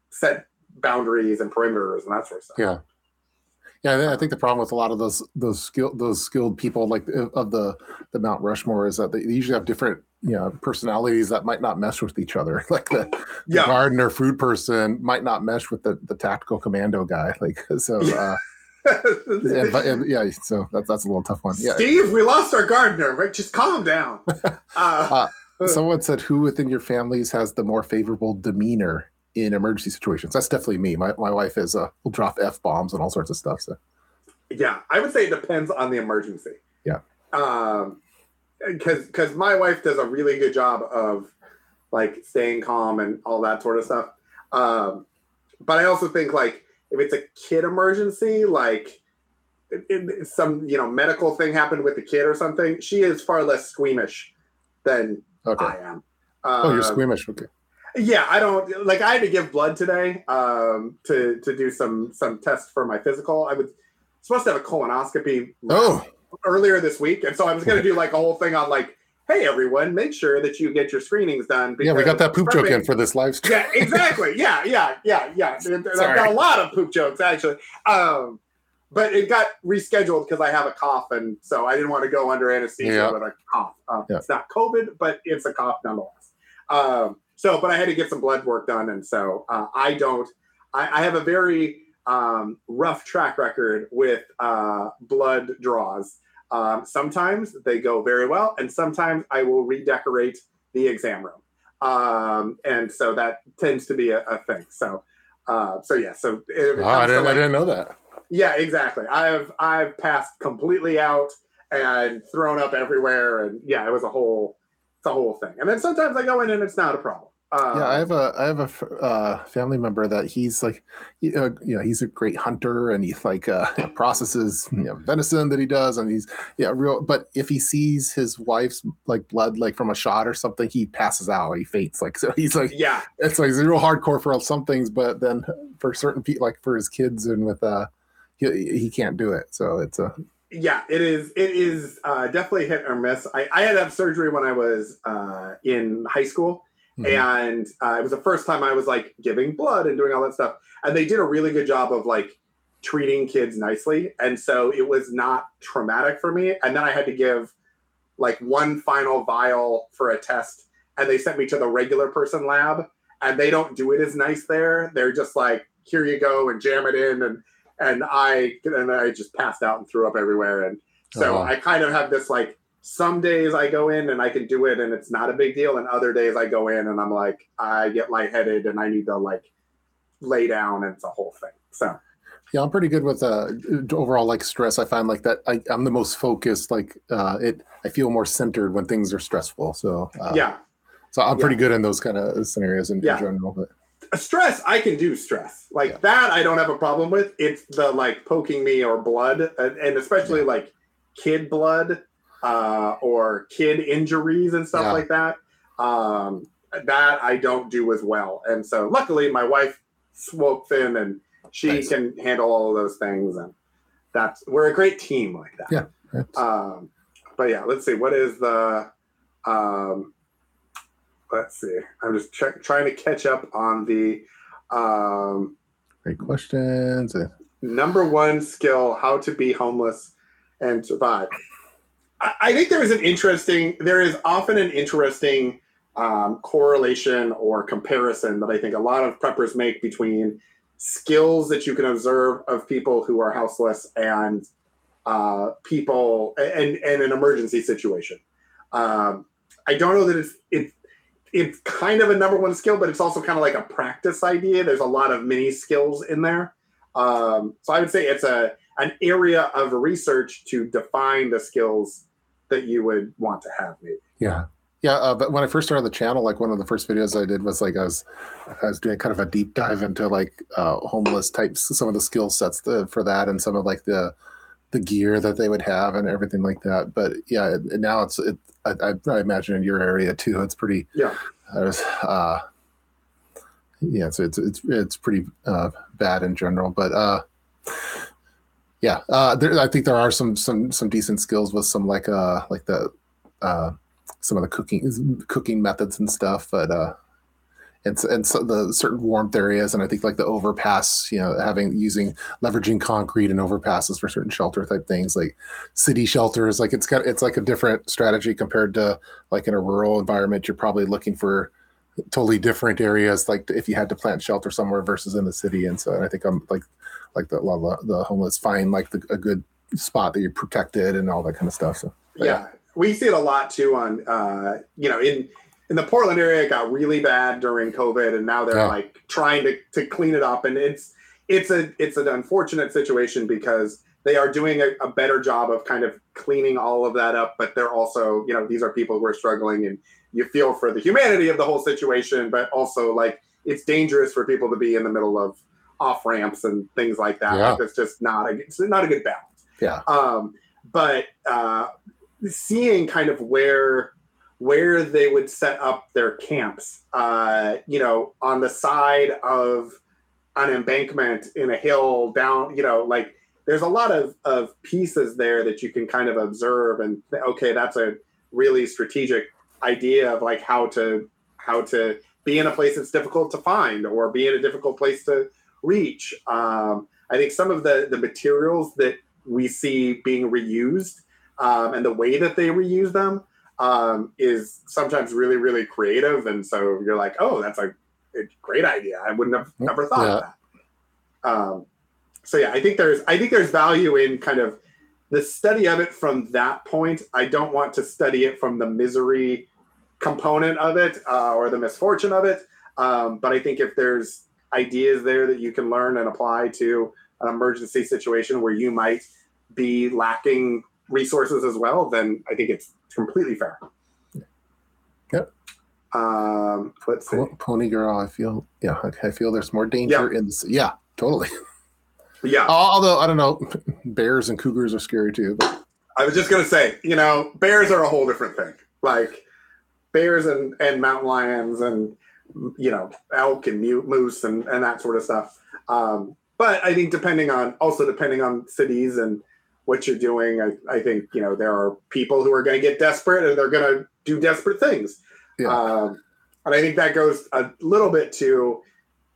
set boundaries and perimeters and that sort of stuff. Yeah. Yeah, I think the problem with a lot of those those skilled those skilled people like of the the Mount Rushmore is that they usually have different you know personalities that might not mesh with each other. Like the, yeah. the gardener food person might not mesh with the the tactical commando guy. Like so. Uh, and, and, yeah, so that's that's a little tough one. Yeah. Steve, we lost our gardener. Right, just calm down. Uh, uh, someone said, "Who within your families has the more favorable demeanor in emergency situations?" That's definitely me. My my wife is uh, will drop f bombs and all sorts of stuff. So, yeah, I would say it depends on the emergency. Yeah. Um, because because my wife does a really good job of like staying calm and all that sort of stuff. Um, but I also think like if it's a kid emergency, like it, it, some you know medical thing happened with the kid or something, she is far less squeamish than okay. I am. Um, oh, you're um, squeamish. Okay. Yeah, I don't like. I had to give blood today um, to to do some some tests for my physical. I was supposed to have a colonoscopy. Oh earlier this week, and so I was going to do like a whole thing on like, hey everyone, make sure that you get your screenings done. Yeah, we got that poop joke in for this live stream. Yeah, exactly. Yeah, yeah, yeah, yeah. I've got a lot of poop jokes actually. Um, but it got rescheduled because I have a cough, and so I didn't want to go under anesthesia yeah. with a cough. Um, yeah. It's not COVID, but it's a cough nonetheless. Um, so, but I had to get some blood work done, and so uh, I don't. I, I have a very um, rough track record with uh, blood draws. Um, sometimes they go very well, and sometimes I will redecorate the exam room. Um, and so that tends to be a, a thing. So, uh, so yeah. So oh, I, didn't, like, I didn't know that. Yeah, exactly. I've I've passed completely out and thrown up everywhere, and yeah, it was a whole it's a whole thing. And then sometimes I go in and it's not a problem. Um, yeah, I have a I have a uh, family member that he's like, you know, you know, he's a great hunter and he like uh, processes you know, venison that he does, and he's yeah real. But if he sees his wife's like blood like from a shot or something, he passes out. He faints. Like so, he's like yeah, it's like it's real hardcore for some things, but then for certain people, like for his kids and with uh, he he can't do it. So it's a yeah, it is. It is uh, definitely hit or miss. I, I had to have surgery when I was uh, in high school, Mhm. and uh, it was the first time I was like giving blood and doing all that stuff. And they did a really good job of like treating kids nicely, and so it was not traumatic for me. And then I had to give like one final vial for a test, and they sent me to the regular person lab, and they don't do it as nice there. They're just like, here you go, and jam it in, and and I and I just passed out and threw up everywhere, and so Oh. I kind of have this like some days I go in and I can do it and it's not a big deal, and other days I go in and I'm like I get lightheaded and I need to like lay down and it's a whole thing. So Yeah, I'm pretty good with uh overall like stress. I find like that I, I'm the most focused. Like uh it, I feel more centered when things are stressful. So uh, yeah, so I'm Yeah. pretty good in those kind of scenarios in, in Yeah. general. But stress I can do stress like Yeah. that I don't have a problem with. It's the like poking me or blood and, and especially like kid blood uh, or kid injuries and stuff Yeah. like that. Um, that I don't do as well. And so luckily my wife swopes in and she Nice. can handle all of those things and that's we're a great team like that. Yeah. That's- Um, but yeah, let's see. What is the um, let's see. I'm just check, trying to catch up on the um, great questions. Number one skill: how to be homeless and survive. I, think there is an interesting. There is often an interesting um, correlation or comparison that I think a lot of preppers make between skills that you can observe of people who are houseless and uh, people and and an emergency situation. Um, I don't know that it's it's it's kind of a number one skill, but it's also kind of like a practice idea. There's a lot of mini skills in there. Um, so I would say it's a an area of research to define the skills that you would want to have. Maybe. yeah. Yeah, uh, but when I first started the channel, like one of the first videos I did was like I was, I was doing kind of a deep dive into like uh, homeless types, some of the skill sets the, for that, and some of like the, the gear that they would have and everything like that. But yeah, it, now it's it. I, I, I imagine in your area too, it's pretty. Yeah. I was, uh, yeah, so it's it's it's pretty uh, bad in general, but uh, yeah, uh, there, I think there are some some some decent skills with some like uh like the uh some of the cooking cooking methods and stuff, but uh, and and so the certain warmth areas, and I think like the overpass, you know, having using leveraging concrete and overpasses for certain shelter type things, like city shelters, like it's got it's like a different strategy compared to like in a rural environment, you're probably looking for totally different areas, like if you had to plant shelter somewhere versus in the city, and so and I think I'm like like the a lot of the homeless find like the, a good spot that you're protected and all that kind of stuff. So But yeah. we see it a lot too on uh, you know in in the Portland area it got really bad during COVID and now they're Yeah. like trying to, to clean it up and it's it's a it's an unfortunate situation because they are doing a, a better job of kind of cleaning all of that up but they're also you know these are people who are struggling and you feel for the humanity of the whole situation but also like it's dangerous for people to be in the middle of off ramps and things like that. Yeah. like, it's just not a it's not a good balance. Yeah, um, but uh, seeing kind of where where they would set up their camps, uh, you know, on the side of an embankment in a hill down, you know, like there's a lot of of pieces there that you can kind of observe and okay, that's a really strategic idea of like how to how to be in a place that's difficult to find or be in a difficult place to reach. Um, I think some of the the materials that we see being reused um, and the way that they reuse them um, is sometimes really really creative. And so you're like oh that's a, a great idea. I wouldn't have never thought of that. Um, so yeah i think there's i think there's value in kind of the study of it from that point. I don't want to study it from the misery component of it uh, or the misfortune of it. Um, but i think if there's ideas there that you can learn and apply to an emergency situation where you might be lacking resources as well, then I think it's completely fair. Yep. Um, let's see. Pony Girl, I feel yeah, I feel there's more danger in this. Yeah, totally. Yeah, Although I don't know, bears and cougars are scary too. But I was just gonna say, you know, bears are a whole different thing. Like bears and and mountain lions and you know elk and mute moose and and that sort of stuff. Um, but I think depending on also depending on cities and what you're doing, I, I think you know there are people who are going to get desperate and they're going to do desperate things. Yeah. Um, and I think that goes a little bit to,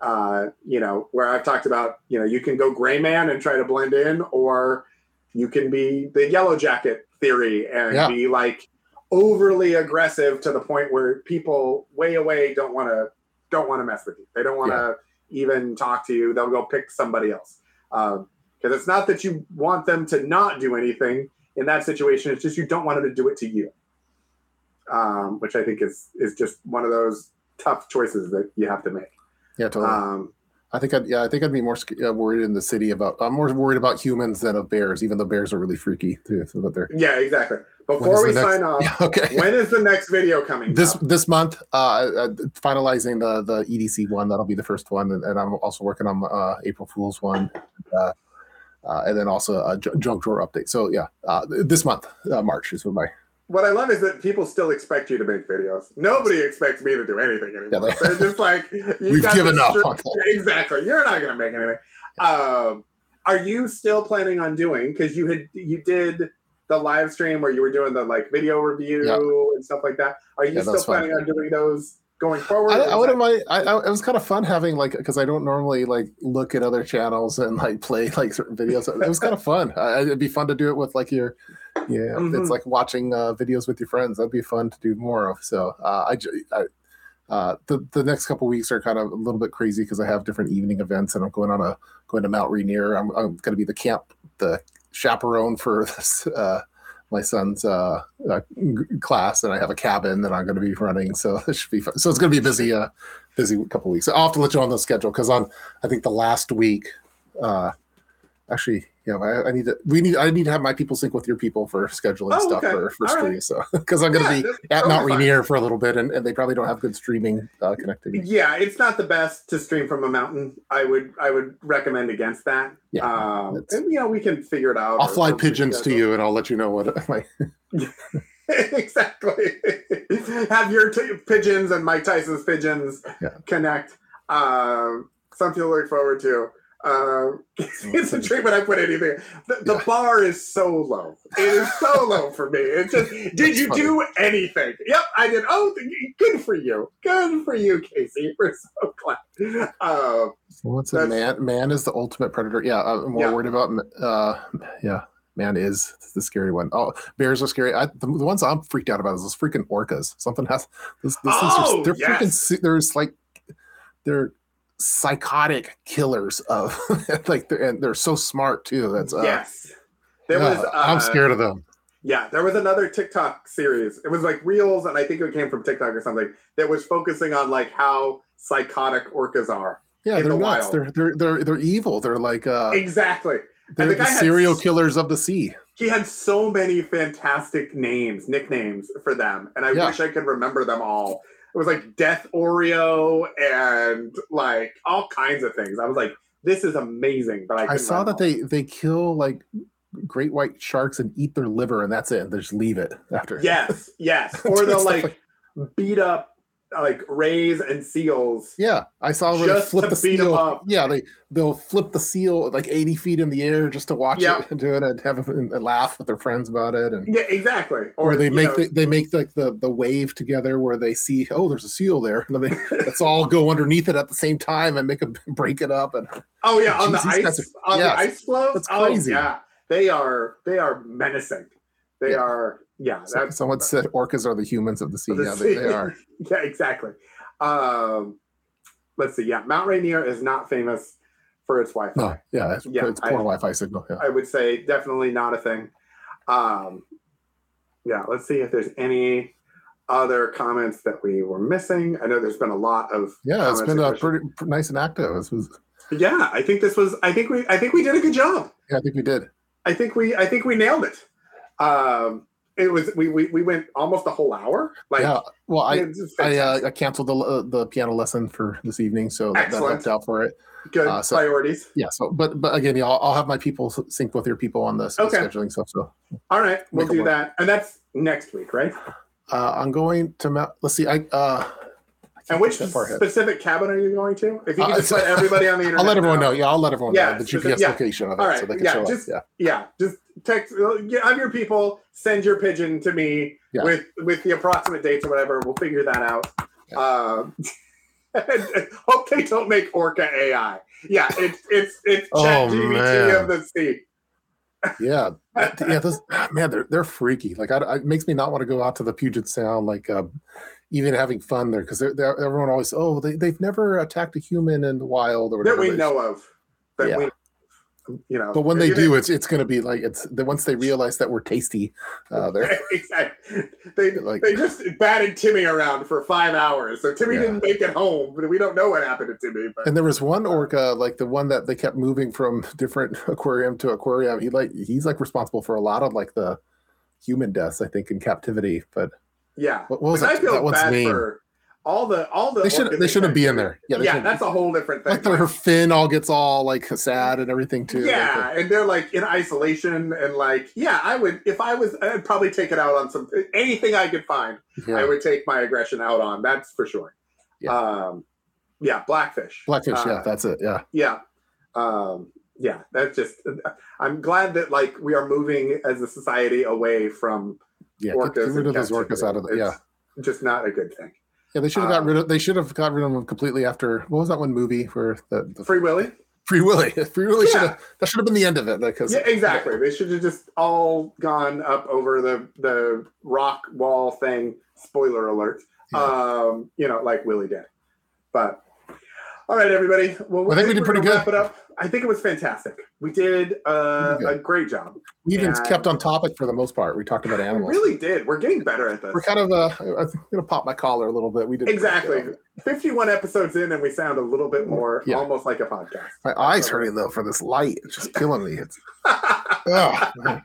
uh, you know, where I've talked about, you know, you can go gray man and try to blend in, or you can be the yellow jacket theory and Yeah. be like overly aggressive to the point where people way away don't want to don't want to mess with you. They don't want to even talk to you. They'll go pick somebody else. Because it's not that you want them to not do anything in that situation. It's just you don't want them to do it to you. Um, which I think is is just one of those tough choices that you have to make. yeah, totally. Um, I think I'd yeah, I think I'd be more uh, worried in the city about. I'm more worried about humans than of bears, even though bears are really freaky too. So but they're yeah, exactly. Before we next- sign off, yeah, okay. when is the next video coming? this out? this month, uh, uh, finalizing the the EDC one. That'll be the first one, and, and I'm also working on uh, April Fool's one, uh, uh, and then also a j- junk drawer update. So yeah, uh, this month, uh, March is what my what I love is that people still expect you to make videos. Nobody expects me to do anything anymore. Yeah, they- They're just like We've given up Exactly. You're not going to make anything. Um, are you still planning on doing? Because you had you did the live stream where you were doing the like video review Yeah. and stuff like that. Are you Yeah, still fun. planning on doing those going forward? I, I wouldn't mind. I, I, it was kind of fun having like because I don't normally like look at other channels and like play like certain videos. It was kind of fun. I, it'd be fun to do it with like your, yeah. Mhm. It's like watching uh, videos with your friends. That'd be fun to do more of. So uh, I, I- uh, the the next couple weeks are kind of a little bit crazy because I have different evening events and I'm going on a going to Mount Rainier. I'm, I'm going to be the camp the chaperone for this. Uh, my son's uh, uh, class, and I have a cabin that I'm going to be running. So it should be fun. So it's going to be a busy, uh, busy couple weeks. I'll have to let you on the schedule because on I think the last week, uh, actually, yeah, I, I need to. We need. I need to have my people sync with your people for scheduling Oh, stuff okay. for for All stream. right. So because I'm going to Yeah, be at Mount. Rainier for a little bit, and, and they probably don't have good streaming uh, connectivity. Yeah, it's not the best to stream from a mountain. I would I would recommend against that. Yeah, um, and you know we can figure it out. I'll fly pigeons to you, and I'll let you know what my. exactly. Have your t- pigeons and Mike Tyson's pigeons Yeah. connect. Um, something to look forward to. Um, it's a treatment I put anything. The, the Yeah. bar is so low. It is so low for me. It's just, did That's you funny. do anything? Yep, I did. Oh, good for you. Good for you, Casey. We're so glad. Um, What's? That's- Man, man is the ultimate predator. Yeah, I'm more Yeah. worried about. Uh, yeah, man is the scary one. Oh, bears are scary. I, the, the ones I'm freaked out about is those freaking orcas. Something has. This, this Oh, is, they're freaking. yes. se- There's like, they're psychotic killers of like, they're, and they're so smart too. That's uh, yes. There yeah, was. Uh, I'm scared of them. Yeah, there was another TikTok series. It was like Reels, and I think it came from TikTok or something that was focusing on like how psychotic orcas are. Yeah, they're the nuts. wild. They're they're they're they're evil. They're like uh, Exactly. they're the the, had serial killers of the sea. He had so many fantastic names, nicknames for them, and I Yeah. wish I could remember them all. It was like Death Oreo and like all kinds of things. I was like, this is amazing. But I, I saw that they they kill like great white sharks and eat their liver and that's it. They just leave it after. Yes, yes. Or they'll Stuff like beat up like rays and seals. Yeah, I saw where they Just flip the seal. up. Yeah, they they'll flip the seal like eighty feet in the air just to watch Yeah. it and do it and have a, and laugh with their friends about it. And Yeah, exactly. or they make the, they make like the, the wave together where they see oh there's a seal there and then they let's all go underneath it at the same time and make them break it up and Oh yeah, on the ice, guys on yes, the ice floes. that's Oh, yeah, they are. They are menacing. They Yeah. are. Yeah, so, that's someone said orcas are the humans of the sea. the Yeah, they, they are. yeah, exactly. Um, let's see. Yeah, Mount Rainier is not famous for its Wi-Fi. No, yeah, it's, Yeah, it's I- poor Wi-Fi signal. Yeah. I would say definitely not a thing. Um, yeah, let's see if there's any other comments that we were missing. I know there's been a lot of Yeah, it's been uh, pretty, pretty nice and active. This was, Yeah, I think this was. I think we. I think we did a good job. yeah, I think we did. I think we. I think we nailed it. Um, it was we, we we went almost a whole hour. Like yeah. Well, I I, uh. I canceled the uh, the piano lesson for this evening, so that, that helped out for it. good uh, so- priorities. Yeah. So, but but again, yeah, I'll, I'll have my people sync with your people on this Okay. scheduling stuff. So All right, we'll do work. that, and that's next week, right? uh, I'm going to Mount. Let's see. I uh. I And which specific cabin are you going to? If you Uh, can just let everybody on the internet. I'll let everyone know. Yeah, I'll let everyone Yeah, know the specific- GPS yeah. location of it, All right, so they can yeah, show just- up. Yeah. Yeah, just text. I'm your people. Send your pigeon to me Yeah. with with the approximate dates or whatever. We'll figure that out. Um, hope they don't make Orca AI. Yeah, it's it's it's Oh, ChatGPT of the sea. Yeah, yeah. Those, man, they're they're freaky. Like, I, I- it makes me not want to go out to the Puget Sound. Like, uh, even having fun there because they're, they're everyone always oh they they've never attacked a human in the wild or whatever that we know of. That Yeah. we, you know. But when they do, it's it's going to be like it's the once they realize that we're tasty. Uh, they're exactly. They Like- they just batted Timmy around for five hours, so Timmy Yeah. didn't make it home. But we don't know what happened to Timmy. But and there was one orca like the one that they kept moving from different aquarium to aquarium. He like he's like responsible for a lot of like the human deaths I think in captivity. But yeah, what, what was But that, I feel that one's bad name? for all the all the. They should they shouldn't be in there. Yeah, Yeah, shouldn't- that's a whole different thing. like her fin all gets all like sad and everything too. Like, yeah, and they're like in isolation and like, yeah, I would if I was, I'd probably take it out on some anything I could find. yeah. I would take my aggression out on. That's for sure. Yeah. Um, yeah, blackfish. Blackfish, Uh, yeah, that's it. Yeah. Yeah. Um, yeah, that's just. I'm glad that like we are moving as a society away from Yeah. Get, get rid of those orcas out of the yeah. Just not a good thing. Yeah, they should have got um, rid of they should have got rid of them completely after what was that one movie for the, the Free Willy. Free Willy? Free Willy should Yeah. have that should have been the end of it because Yeah, exactly. They should have just all gone up over the the rock wall thing. Spoiler alert. Um, you know, like Willy did. But all right, everybody. Well, I think we did pretty good. Wrap it up. I think it was fantastic. We did uh, a great job. we even and- kept on topic for the most part. We talked about We animals. really did. We're getting better at this. We're kind of uh, I'm gonna pop my collar a little bit. We did Exactly. 51 episodes in, and we sound a little bit more Yeah. almost like a podcast. My eyes hurting though for this light. It's just killing me. It's, ugh.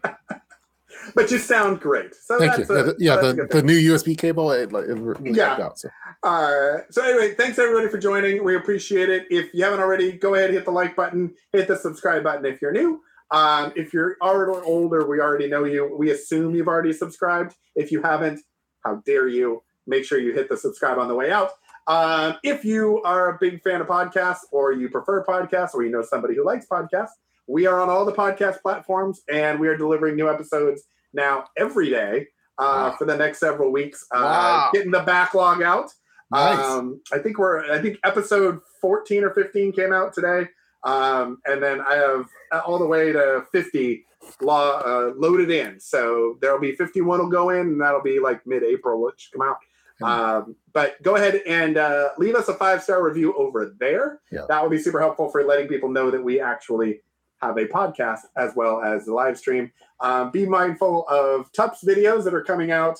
but you sound great. So Thank you. a- yeah, a the, the new USB cable it, like, it really Yeah. out. So Uh, so anyway, thanks everybody for joining. We appreciate it. If you haven't already, go ahead and hit the like button, hit the subscribe button if you're new. Um, if you're already older, we already know you. We assume you've already subscribed. If you haven't, how dare you? Make sure you hit the subscribe on the way out. Um, if you are a big fan of podcasts or you prefer podcasts or you know somebody who likes podcasts, we are on all the podcast platforms and we are delivering new episodes now every day uh, Wow. for the next several weeks. Uh, Wow. Getting the backlog out. Nice. Um, I think we're. I think episode fourteen or fifteen came out today, um, and then I have uh, all the way to fifty law uh, loaded in. So there'll be fifty-one will go in, and that'll be like mid-April, which come out. Um, but go ahead and uh, leave us a five-star review over there. Yeah. That would be super helpful for letting people know that we actually have a podcast as well as the live stream. Um, be mindful of Tup's videos that are coming out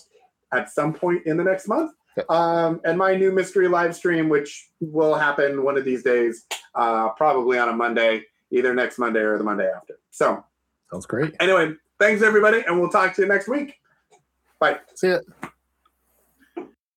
at some point in the next month. Um, and my new mystery live stream, which will happen one of these days, uh, probably on a Monday, either next Monday or the Monday after. So, Sounds great. anyway, thanks everybody, and we'll talk to you next week. Bye. See ya.